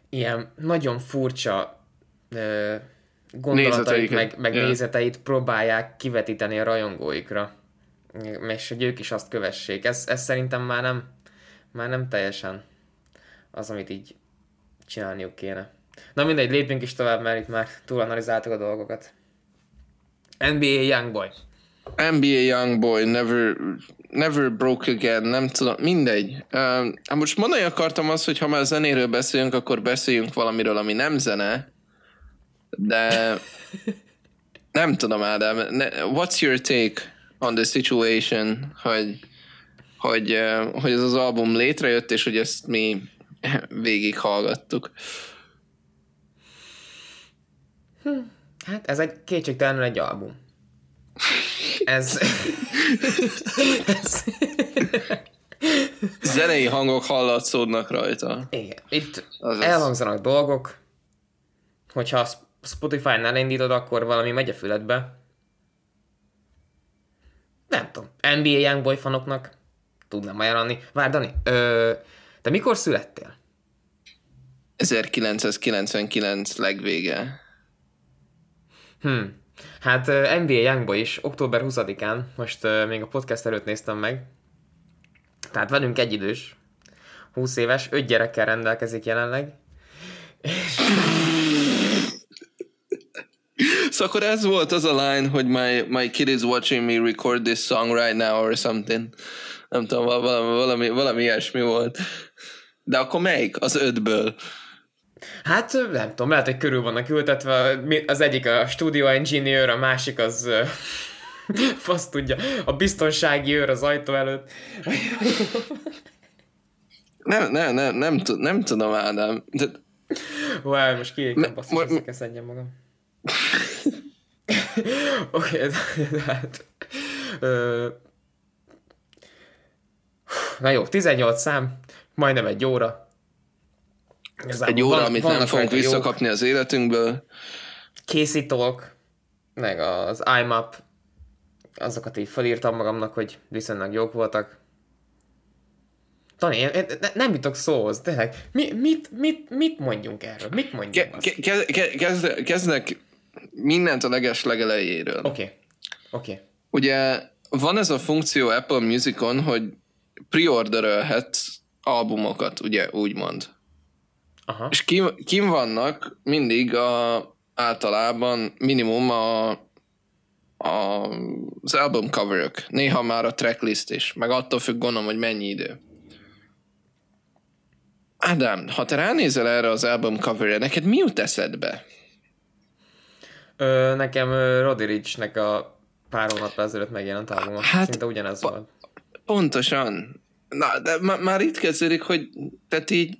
ilyen nagyon furcsa ö, gondolatait, meg, meg yeah. nézeteit próbálják kivetíteni a rajongóikra. És hogy ők is azt kövessék. Ez, ez szerintem már nem, már nem teljesen az, amit így csinálniuk kéne. Na mindegy, lépjünk is tovább, mert itt már túlanalizáltuk a dolgokat. NBA Youngboy. NBA Youngboy, never, never broke again, nem tudom, mindegy. Uh, most mondani akartam azt, hogy ha már zenéről beszélünk, akkor beszéljünk valamiről, ami nem zene, de nem tudom, Ádám, ne, what's your take on the situation, hogy, hogy, hogy ez az album létrejött, és hogy ezt mi végighallgattuk. Hm. Hát ez egy kétségtelenül egy album. Ez... ez... Zenei hangok hallatszódnak rajta. Igen. Itt Azaz. elhangzanak dolgok, hogyha Spotify-nál indítod, akkor valami megy a füledbe. Nem tudom, NBA Youngboy fanoknak tudnám ajánlani. Várj, Dani, ö, te mikor születtél? 1999 legvége. Hm. Hát NBA Youngboy is október 20-án, most még a podcast előtt néztem meg, tehát velünk egy idős, 20 éves, 5 gyerekkel rendelkezik jelenleg. Szóval akkor ez volt az a line, hogy my, my kid is watching me record this song right now or something. Nem tudom, valami, valami, valami ilyesmi volt. De akkor melyik? Az ötből? Hát nem tudom, lehet, hogy körül vannak ültetve, az egyik a studio engineer, a másik az fasz tudja, a biztonsági őr az ajtó előtt. nem, nem, nem, nem, tud, nem tudom, Ádám. De... Wow, most kiékem, basszus, szedjem magam. Oké, okay, de, hát... Ö... Na jó, 18 szám, majdnem egy óra, Igazából egy óra, van, amit van nem fogunk visszakapni jók. az életünkből. Készítók, meg az IMAP, azokat így felírtam magamnak, hogy viszonylag jók voltak. Tani, én, én nem jutok szóhoz, tényleg. Mi, mit, mit, mit mondjunk erről? Mit mondjunk? Ke, ke, ke, kezd, kezdnek mindent a leges legelejéről. Oké, okay. oké. Okay. Ugye van ez a funkció Apple Musicon, hogy preorderölhetsz albumokat, ugye úgymond. Aha. És kim, kim vannak mindig a, általában minimum a, a, az album coverök, néha már a tracklist is, meg attól függ gondolom, hogy mennyi idő. Ádám, ha te ránézel erre az album coverre, neked mi jut eszedbe? Ö, nekem Roddy Rich-nek a pár hónap ezelőtt megjelent albuma. Hát, Szinte ugyanez po- volt. Pontosan. Na, de m- már itt kezdődik, hogy tehát így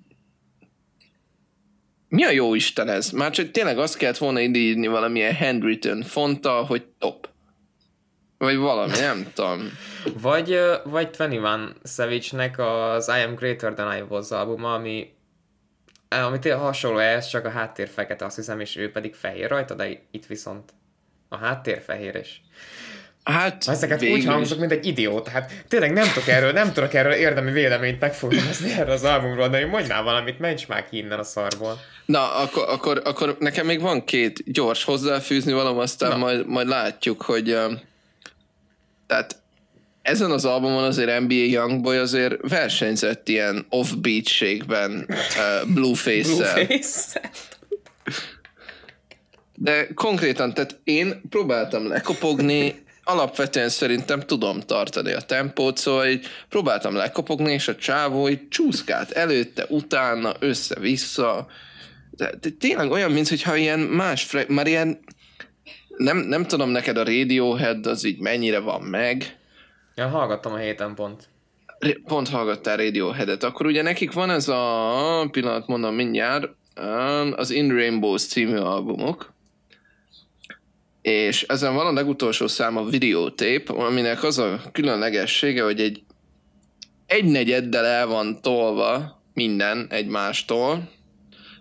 mi a jó Isten ez? Már csak tényleg azt kellett volna írni valamilyen handwritten fonta, hogy top. Vagy valami, nem tudom. vagy, vagy 21 Savage-nek az I Am Greater Than I Was albuma, ami ami tényleg hasonló ez, csak a háttér fekete, azt hiszem, és ő pedig fehér rajta, de itt viszont a háttér fehér is. Hát, Ezeket úgy hangzok, mint egy idiót. Hát tényleg nem tudok erről, nem tudok erről érdemi véleményt megfogalmazni erről az albumról, de én mondjál valamit, menj már ki innen a szarból. Na, akkor, akkor, akkor nekem még van két gyors hozzáfűzni valam, aztán majd, majd látjuk, hogy uh, tehát ezen az albumon azért NBA Youngboy azért versenyzett ilyen off-beat-ségben uh, Blueface-szel. Blueface De konkrétan, tehát én próbáltam lekopogni alapvetően szerintem tudom tartani a tempót, szóval így próbáltam lekopogni, és a csávó így csúszkált előtte, utána, össze-vissza. De, de tényleg olyan, mintha ilyen más, fre- már ilyen nem, nem tudom neked a Radiohead az így mennyire van meg. Ja, hallgattam a héten pont. Pont hallgattál Radioheadet. Akkor ugye nekik van ez a pillanat, mondom mindjárt, az In Rainbows című albumok, és ezen van a legutolsó szám a videótép, aminek az a különlegessége, hogy egy egy negyeddel el van tolva minden egymástól,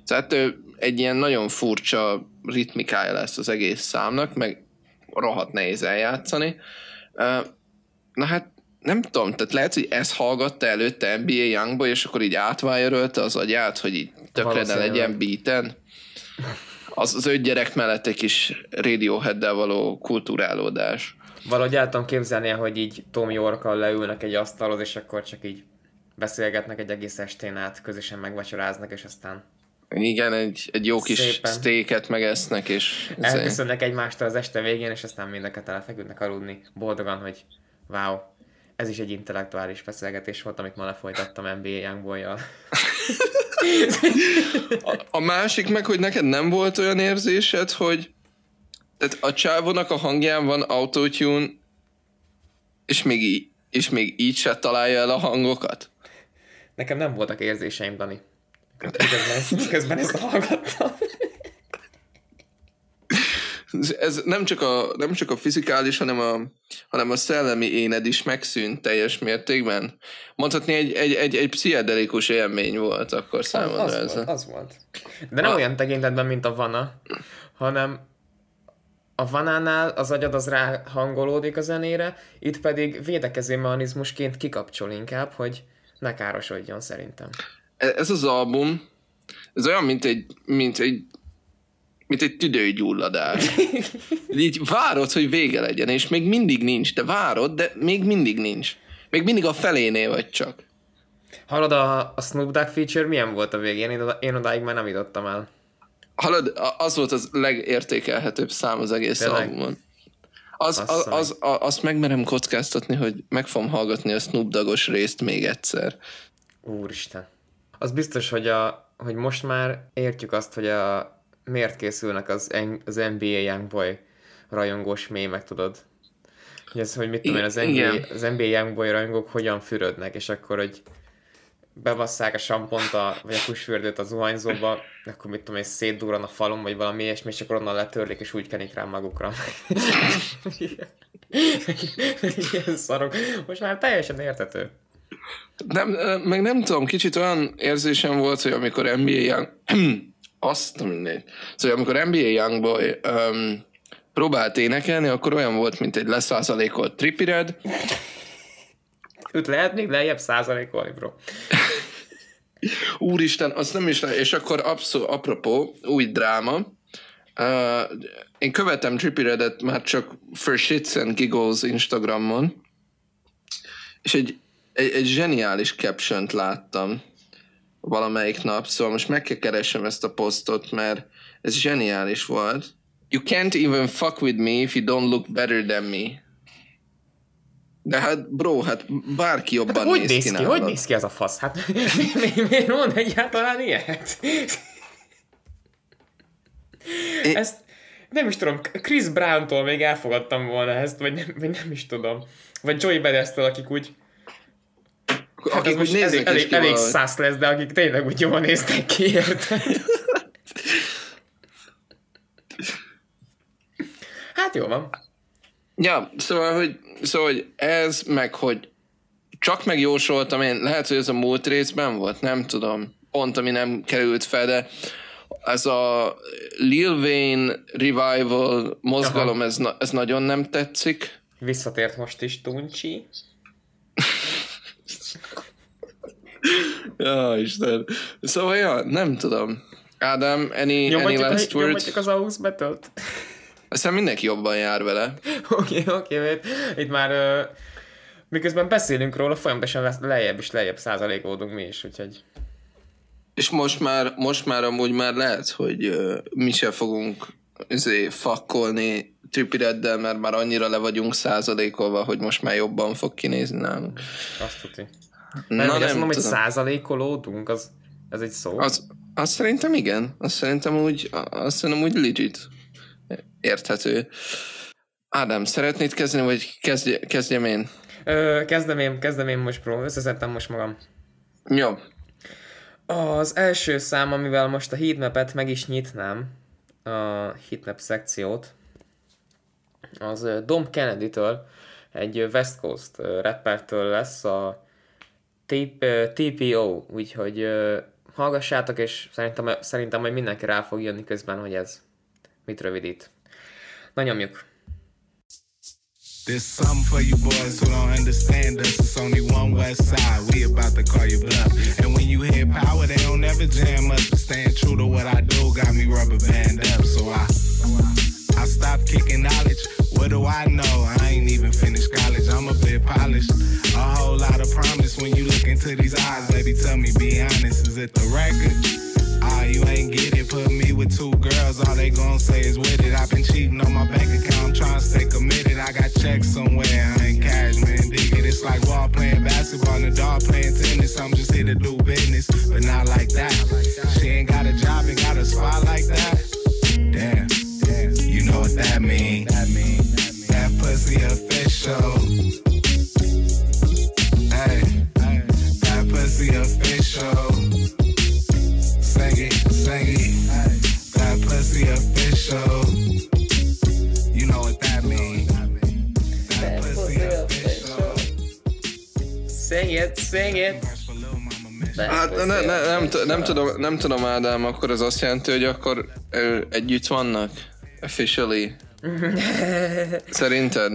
tehát egy ilyen nagyon furcsa ritmikája lesz az egész számnak, meg rohadt nehéz eljátszani. Na hát nem tudom, tehát lehet, hogy ezt hallgatta előtte NBA Youngboy, és akkor így átvájörölte az agyát, hogy így tökre ne legyen beaten az, az öt gyerek mellett egy kis Radiohead-del való kulturálódás. Valahogy el tudom képzelni, hogy így Tom york leülnek egy asztalhoz, és akkor csak így beszélgetnek egy egész estén át, közösen megvacsoráznak, és aztán igen, egy, egy jó kis Szépen. steaket megesznek, és... Elköszönnek egymástól az este végén, és aztán mindeket elfeküdnek aludni, boldogan, hogy wow, ez is egy intellektuális beszélgetés volt, amit ma lefolytattam NBA Youngboy-jal. a, a másik meg, hogy neked nem volt olyan érzésed, hogy tehát a csávónak a hangján van autotune, és még, így, és még így se találja el a hangokat? Nekem nem voltak érzéseim, Dani. Közben, közben ezt hallgattam ez nem csak a, nem csak a fizikális, hanem a, hanem a szellemi éned is megszűnt teljes mértékben. Mondhatni, egy, egy, egy, egy pszichedelikus élmény volt akkor számomra az, az ez. Volt, az volt. De nem a... olyan tekintetben, mint a Vana, hanem a vanánál az agyad az ráhangolódik a zenére, itt pedig védekező mechanizmusként kikapcsol inkább, hogy ne károsodjon szerintem. E, ez az album, ez olyan, mint egy, mint egy mint egy tüdőgyulladás. Így várod, hogy vége legyen, és még mindig nincs, de várod, de még mindig nincs. Még mindig a felénél vagy csak. Hallod, a, a Snoop Dogg feature milyen volt a végén? Én, oda, én odáig már nem jutottam el. Hallod, az volt az legértékelhetőbb szám az egész Tényleg? albumon. Az, az, az, az, azt megmerem kockáztatni, hogy meg fogom hallgatni a Snoop Doggos részt még egyszer. Úristen. Az biztos, hogy, a, hogy most már értjük azt, hogy a, miért készülnek az, az NBA Youngboy rajongós mémek, tudod? Hogy ez, hogy mit tudom én, az NBA, az NBA Youngboy rajongók hogyan fürödnek, és akkor, hogy bevasszák a sampont, a, vagy a kusfürdőt az zuhanyzóba, akkor mit tudom én, szétdúran a falon, vagy valami ilyesmi, és akkor onnan letörlik, és úgy kenik rá magukra. Ilyen szarok. Most már teljesen értető. Nem, meg nem tudom, kicsit olyan érzésem volt, hogy amikor NBA Young... Azt mindegy. Szóval amikor NBA Youngboy um, próbált énekelni, akkor olyan volt, mint egy leszázalékolt tripired. Őt lehet még lejjebb százalékolni, bro. Úristen, azt nem is lehet. És akkor abszol, apropó, új dráma. Uh, én követem Trippy Redet már csak for shits and giggles Instagramon, és egy, egy, egy zseniális caption láttam valamelyik nap, szóval most meg kell keresem ezt a posztot, mert ez zseniális volt. You can't even fuck with me if you don't look better than me. De hát, bro, hát bárki jobban hát, hogy néz, néz ki, ki Hogy néz ki ez a fasz? Hát miért, miért mond egyáltalán ilyet? É... Ezt nem is tudom, Chris Brown-tól még elfogadtam volna ezt, vagy nem, vagy nem is tudom. Vagy Joey Badass-től, akik úgy Hát akik most elég, elég, elég szász lesz, de akik tényleg úgy jól néznek ki, érted? hát jó van. Ja, szóval, hogy, szóval, hogy ez, meg hogy csak megjósoltam én, lehet, hogy ez a múlt részben volt, nem tudom, pont ami nem került fel, de ez a Lil Wayne revival mozgalom, ez, na, ez nagyon nem tetszik. Visszatért most is Tuncsi. Ja, Isten. Szóval, ja, nem tudom. Ádám, any, any last words? Nyomatjuk az AUX Battle-t. Aztán mindenki jobban jár vele. Oké, oké, okay, itt már uh, miközben beszélünk róla, folyamatosan lejjebb és lejjebb százalékódunk mi is, úgyhogy... És most már, most már amúgy már lehet, hogy uh, mi se fogunk izé, fakkolni Tripireddel, mert már annyira le vagyunk százalékolva, hogy most már jobban fog kinézni nálunk. Azt tudni. Mert Na, nem azt mondom, hogy százalékolódunk, az, ez egy szó? Az, azt szerintem igen. Azt szerintem úgy, azt szerintem úgy legit. Érthető. Ádám, szeretnéd kezdeni, vagy kezdj, kezdjem én? Ö, kezdem én, kezdem én most, bro. Összeszedtem most magam. Jó. Az első szám, amivel most a heatmap-et meg is nyitnám, a heatmap szekciót, az Dom Kennedy-től, egy West Coast rappertől lesz a TPO, úgyhogy hallgassátok, és szerintem, szerintem majd mindenki rá fog jönni közben, hogy ez mit rövidít. Na nyomjuk! There's something for you boys who don't understand us. It's only one west side. We about to call you bluff. And when you hear power, they don't ever jam. But staying true to what I do got me rubber band up. So I, I stopped kicking knowledge. What do I know? I ain't even finished college. I'm a bit polished. A whole lot of promise when you look into these eyes, baby. Tell me, be honest, is it the record? Ah, you ain't get it. Put me with two girls, all they gon' say is with it. I've been cheating on my bank account, I'm trying to stay committed. I got checks somewhere, I ain't cash, man. Dig it. It's like ball playing basketball and a dog playing tennis. I'm just here to do business, but not like that. She ain't got a job and got a spot like that. Damn. You know what that means. Ne, ne, nem, nem, tudom, nem tudom, Ádám, akkor az azt jelenti, hogy akkor együtt vannak? Officially. Szerinted?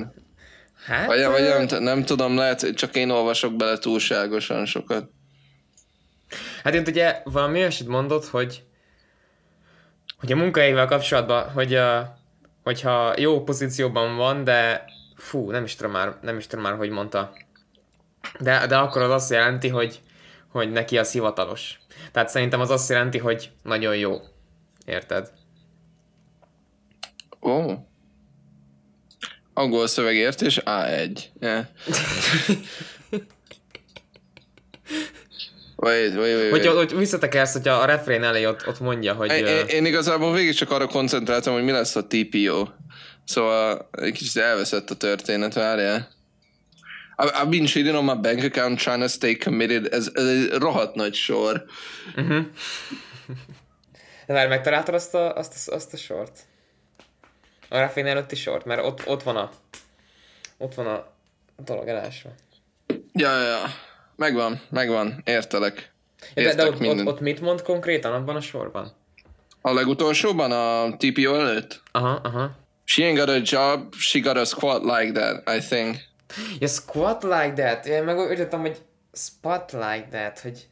Hát... Vagy, vagy nem, nem tudom, lehet, csak én olvasok bele túlságosan sokat. Hát én ugye valami olyasmit mondott, hogy hogy a munkahelyével kapcsolatban, hogy a, hogyha jó pozícióban van, de fú, nem is tudom már, nem is tudom már, hogy mondta. De, de akkor az azt jelenti, hogy, hogy neki az hivatalos. Tehát szerintem az azt jelenti, hogy nagyon jó. Érted? Ó. Oh. Angol szövegértés A1. Yeah. Wait, wait, wait, wait. Hogy, hogy visszatekersz, hogyha a refrén elé ott, ott mondja, hogy... Én, én, én igazából végig csak arra koncentráltam, hogy mi lesz a TPO. Szóval egy kicsit elveszett a történet, várjál. I've been cheating on my bank account trying to stay committed. Ez, ez egy rohadt nagy sor. Uh-huh. De már megtaláltad azt a, azt, a, azt a sort? A Raffin előtti sort? Mert ott, ott van a ott van a dolog elásva. Ja, ja, ja. Megvan, megvan. Értelek. Értek de, de ott, ott, ott, mit mond konkrétan abban a sorban? A legutolsóban, a TPO előtt? Aha, aha. She ain't got a job, she got a squat like that, I think. Ja, squat like that. Én meg úgy hogy spot like that, hogy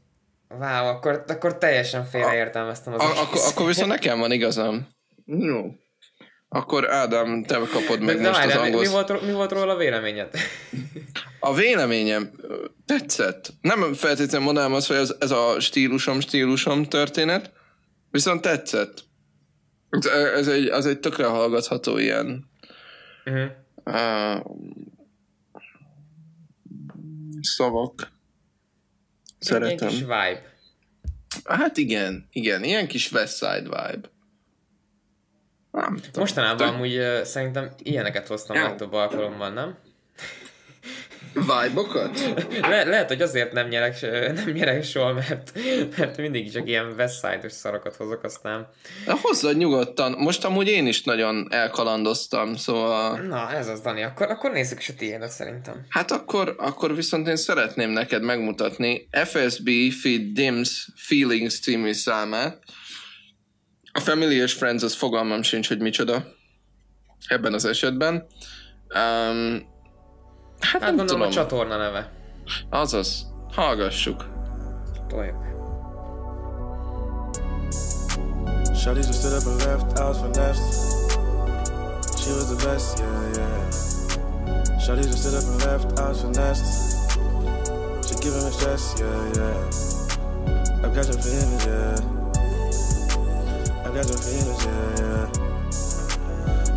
wow, akkor, akkor teljesen félreértelmeztem az a, akkor, akkor viszont nekem van igazam. Jó. Akkor Ádám, te kapod meg De most az angol... Mi volt, mi volt róla a véleményed? A véleményem tetszett. Nem feltétlenül mondanám azt, hogy ez, ez a stílusom, stílusom történet, viszont tetszett. Ez, ez egy, az egy tökre hallgatható ilyen uh-huh. uh, szavak. Szeretem. Egy kis vibe. Hát igen, igen, ilyen kis West Side vibe. Nem Mostanában Tök... amúgy uh, szerintem ilyeneket hoztam ja. legtöbb alkalommal, nem? Vibe-okat? Le- lehet, hogy azért nem nyerek, nem nyerek soha, mert, mert mindig csak ilyen Westside-os szarokat hozok, aztán... De hozzad nyugodtan. Most amúgy én is nagyon elkalandoztam, szóval... Na, ez az, Dani. Akkor, akkor nézzük is a tiédet szerintem. Hát akkor, akkor viszont én szeretném neked megmutatni FSB Feed Dims Feelings című számát. A Family és Friends az fogalmam sincs, hogy micsoda ebben az esetben. Um, hát, hát nem tudom. a csatorna neve. Azaz. Hallgassuk. Toljuk. Shawty just stood up and left, I was finessed. She was the best, yeah, yeah. Shawty just stood up and left, I was finessed. She giving me stress, yeah, yeah. I've got your feelings, yeah. I got your feelings, yeah, yeah.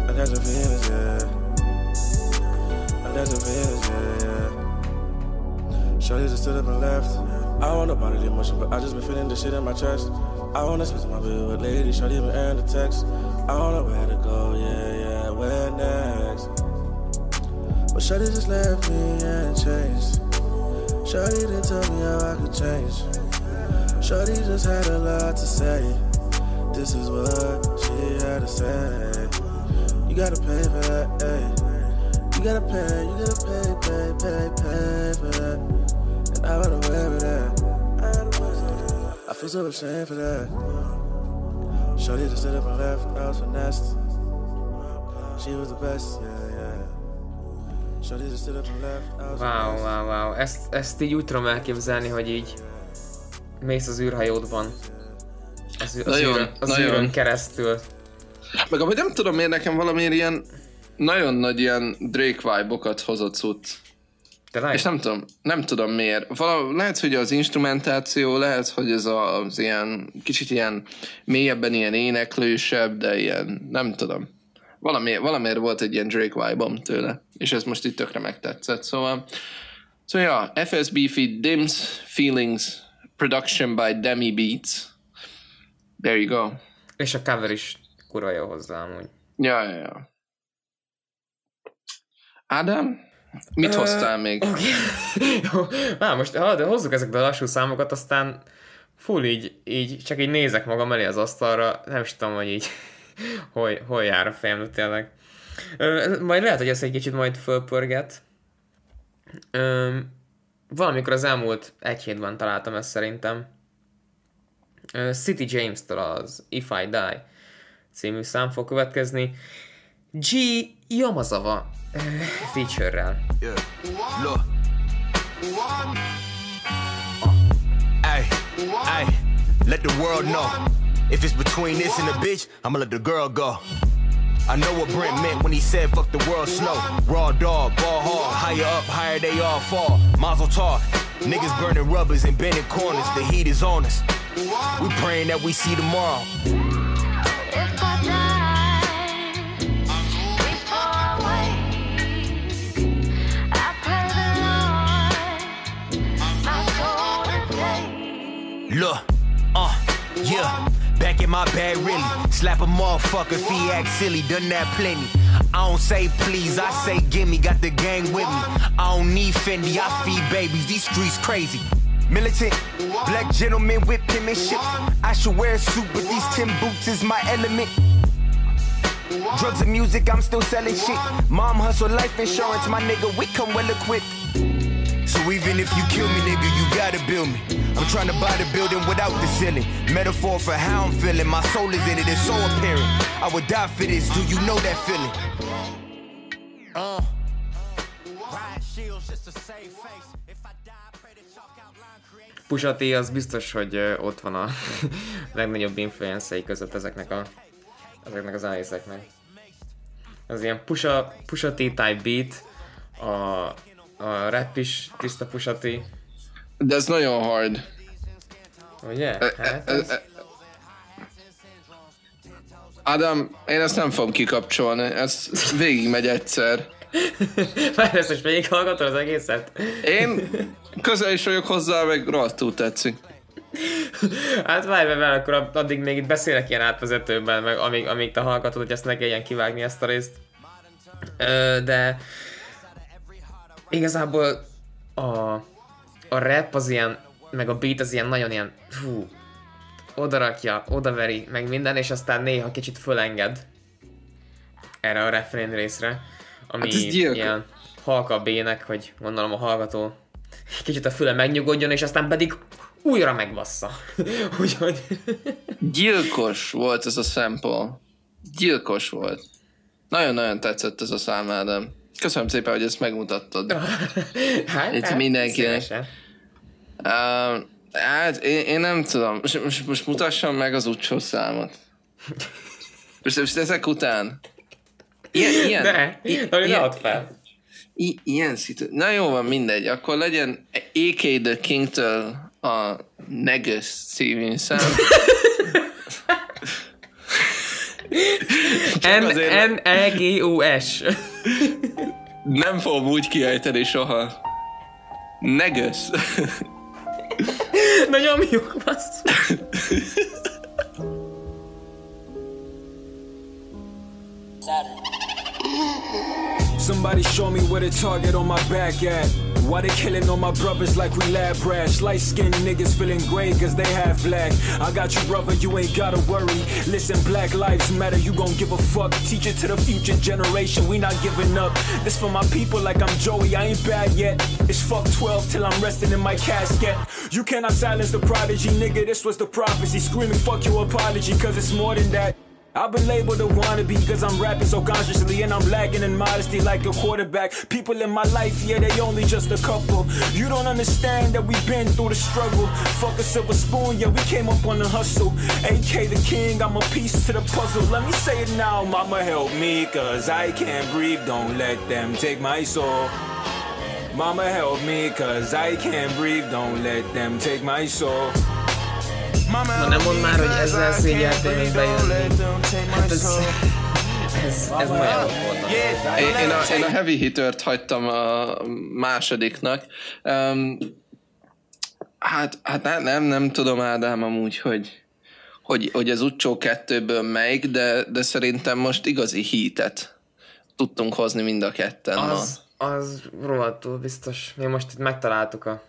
I got your feelings, yeah. I got your feelings, yeah, yeah. Shorty just stood up and left. I don't know about it emotion, but I just been feeling this shit in my chest. I wanna spend my bill with lady, shorty been airing the text. I don't know where to go, yeah, yeah, where next? But shorty just left me and changed. Shorty didn't tell me how I could change. Shorty just had a lot to say. This is what she had to say. You gotta pay for that, ayy. You gotta pay, you gotta pay, pay, pay, pay for that. And I run away with that. I feel so ashamed for that. Shorty just stood up and left, I was finessed. She was the best, yeah, yeah. Wow, wow, wow. Ezt, ezt így úgy tudom elképzelni, hogy így mész az űrhajódban, az, az, nagyon, űrön, az nagyon. űrön keresztül. Meg amit nem tudom miért nekem valamiért ilyen nagyon nagy ilyen Drake vibe-okat hozott cucc. És nem tudom, nem tudom miért. Val- lehet, hogy az instrumentáció, lehet, hogy ez az ilyen, kicsit ilyen mélyebben ilyen éneklősebb, de ilyen, nem tudom. Valamiért, valamiért volt egy ilyen Drake vibe tőle, és ez most itt tökre megtetszett, szóval Szóval ja, FSB feed Dims Feelings Production by Demi Beats There you go. És a cover is kurva jó hozzá amúgy. Ja, ja, ja. Ádám, mit uh, hoztál még? Okay. jó, Á, most ha, de hozzuk ezeket a lassú számokat, aztán full így, így, csak így nézek magam elé az asztalra, nem is tudom, hogy így hol, hol jár a fejem, tényleg. Ö, majd lehet, hogy ez egy kicsit majd fölpörget. Ö, valamikor az elmúlt egy hétben találtam ezt szerintem. City James-től az If I Die című szám fog következni. G Yamazawa uh, feature-rel. Yeah. Look. Hey, hey, let the world know. If it's between this and the bitch, I'ma let the girl go. I know what Brent meant when he said fuck the world slow. Raw dog, ball hard, higher up, higher they all fall. Mazel tov, niggas burning rubbers and bending corners. The heat is on us. We praying that we see tomorrow. Look, uh, yeah. Back in my bag, really. Slap a motherfucker if he act silly, done that plenty. I don't say please, I say gimme, got the gang with me. I don't need Fendi, I feed babies, these streets crazy. Militant, black gentleman with penmanship. I should wear a suit, but these tin boots is my element. Drugs and music, I'm still selling shit. Mom hustle life insurance, my nigga, we come well equipped. So even if you kill me, nigga, you gotta build me. I'm trying to buy the building without the ceiling. Metaphor for how I'm feeling. My soul is in it, it's so apparent. I would die for this. Do you know that feeling? Uh. Pusha T az biztos, hogy ott van a legnagyobb influencei között ezeknek a ezeknek az ájészeknek. Az ilyen Pusha, Pusha T type beat, a a rap is tiszta pusati. De ez nagyon hard. Ugye? E, e, hát ez... E, Adam, én ezt nem fogom kikapcsolni, ez végigmegy egyszer. Már ezt is végighallgatod az egészet? Én közel is vagyok hozzá, meg rohadtul tetszik. Hát várj, mert akkor addig még itt beszélek ilyen átvezetőben, meg amíg, amíg te hallgatod, hogy ezt ne kelljen kivágni ezt a részt. Ö, de igazából a, a rap az ilyen, meg a beat az ilyen nagyon ilyen, fú, odarakja, odaveri, meg minden, és aztán néha kicsit fölenged erre a refrén részre, ami hát ilyen halkabb ének, hogy gondolom a hallgató kicsit a füle megnyugodjon, és aztán pedig újra megbassza. Úgyhogy... Gyilkos volt ez a sample. Gyilkos volt. Nagyon-nagyon tetszett ez a szám, Ádám. Köszönöm szépen, hogy ezt megmutattad. hát, Itt hát, mindenkinek. Uh, hát én, én, nem tudom. Most, most, most mutassam meg az utcsó számot. Most, most ezek után. Ilyen, ilyen, ne, ilyen, ne ilyen, fel. I, ilyen szitu... Na jó van, mindegy. Akkor legyen AK The King-től a Negus című szám. N-N-E-G-U-S. Nem fogom úgy kiejteni soha. Negös. Na nyomjuk, bassz. Somebody show me where the target on my back at. Why they killing all my brothers like we lab rats? Light skinned niggas feeling gray cause they half black. I got you, brother, you ain't gotta worry. Listen, black lives matter, you gon' give a fuck. Teach it to the future generation, we not giving up. This for my people like I'm Joey, I ain't bad yet. It's fuck 12 till I'm resting in my casket. You cannot silence the prodigy, nigga, this was the prophecy. Screaming fuck your apology cause it's more than that. I've been labeled a wannabe cause I'm rapping so consciously and I'm lacking in modesty like a quarterback. People in my life, yeah, they only just a couple. You don't understand that we've been through the struggle. Fuck a silver spoon, yeah, we came up on the hustle. AK the king, I'm a piece to the puzzle. Let me say it now, mama help me cause I can't breathe. Don't let them take my soul. Mama help me cause I can't breathe. Don't let them take my soul. Na nem mond már, hogy ezzel szégyeltél bejönni. Hát ez, ez, ez nagyon volna. Én, én, a, én a Heavy Hittert hagytam a másodiknak. Um, hát, hát nem, nem, nem tudom Ádám amúgy, hogy, hogy, hogy az Utcsó kettőből melyik, de, de szerintem most igazi hítet tudtunk hozni mind a ketten az. Az rohadtul biztos. Mi most itt megtaláltuk a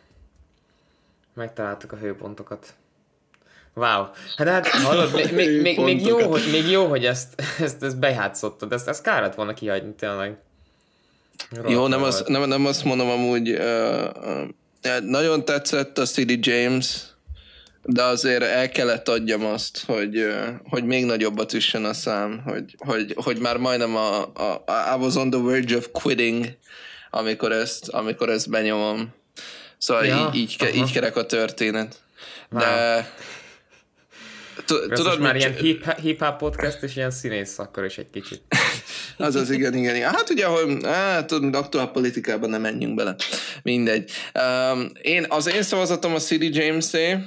megtaláltuk a hőpontokat. Wow. Hát, hát hallod, még, még, még, még, jó, hogy, még jó, hogy ezt, ezt, ezt bejátszottad, ezt, ezt kár lett volna kihagyni tényleg. Rott jó, nem azt, nem, nem azt mondom amúgy, uh, uh, nagyon tetszett a CD James de azért el kellett adjam azt, hogy, hogy még nagyobbat üssön a szám, hogy, hogy, hogy már majdnem a, a, I was on the verge of quitting, amikor ezt, amikor ezt benyomom. Szóval ja, így, így, így kerek a történet. De Tudod, már ilyen hip-hop podcast és ilyen színész akkor is egy kicsit. az az, igen, igen, igen. Hát ugye, hogy hát, tudod, aktuál politikában nem menjünk bele. Mindegy. Um, én, az én szavazatom a City James-é.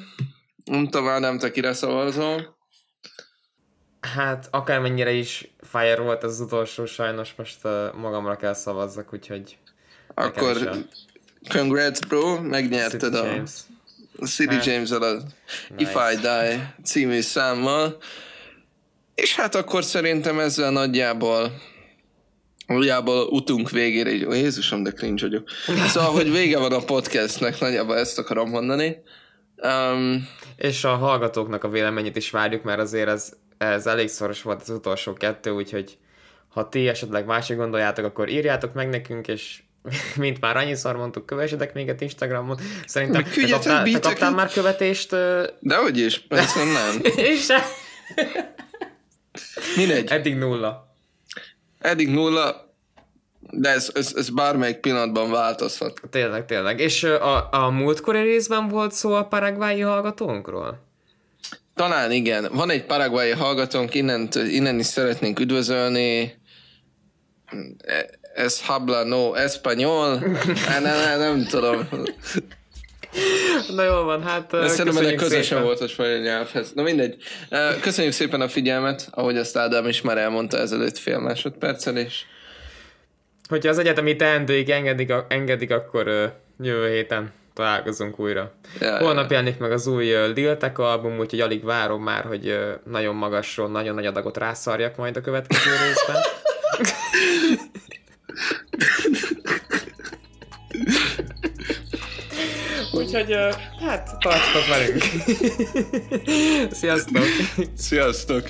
Nem tudom, nem te kire szavazol. Hát akármennyire is fire volt az utolsó, sajnos most uh, magamra kell szavazzak, úgyhogy... Akkor congrats bro, megnyerted City a... James. City hát, james a nice. If I Die című számmal. És hát akkor szerintem ezzel nagyjából Nagyjából utunk végére, így, Jézusom, de cringe vagyok. Szóval, hogy vége van a podcastnek, nagyjából ezt akarom mondani. Um, és a hallgatóknak a véleményét is várjuk, mert azért ez, ez elég szoros volt az utolsó kettő, úgyhogy ha ti esetleg másik gondoljátok, akkor írjátok meg nekünk, és mint már annyiszor mondtuk, kövessetek minket Instagramon. Szerintem te kaptál, te kaptál már követést? Dehogy is, persze nem. És se. Mindegy. Eddig nulla. Eddig nulla, de ez, ez, ez bármelyik pillanatban változhat. Tényleg, tényleg. És a, a múltkori részben volt szó a paraguayi hallgatónkról? Talán igen. Van egy paraguayi hallgatónk, innen, innen is szeretnénk üdvözölni es habla no español. ne, ne, nem tudom. Na jól van, hát De szerintem ennek közösen volt a spanyol nyelvhez. Na mindegy. Köszönjük szépen a figyelmet, ahogy azt Ádám is már elmondta ezelőtt fél másodperccel, és Hogyha az egyetemi teendőik engedik, engedik akkor jövő héten találkozunk újra. Ja, Holnap jelenik meg az új uh, Lil Tech album, úgyhogy alig várom már, hogy uh, nagyon magasról, nagyon nagy adagot rászarjak majd a következő részben. Úgyhogy, hát, tartsatok velünk. Sziasztok! Sziasztok!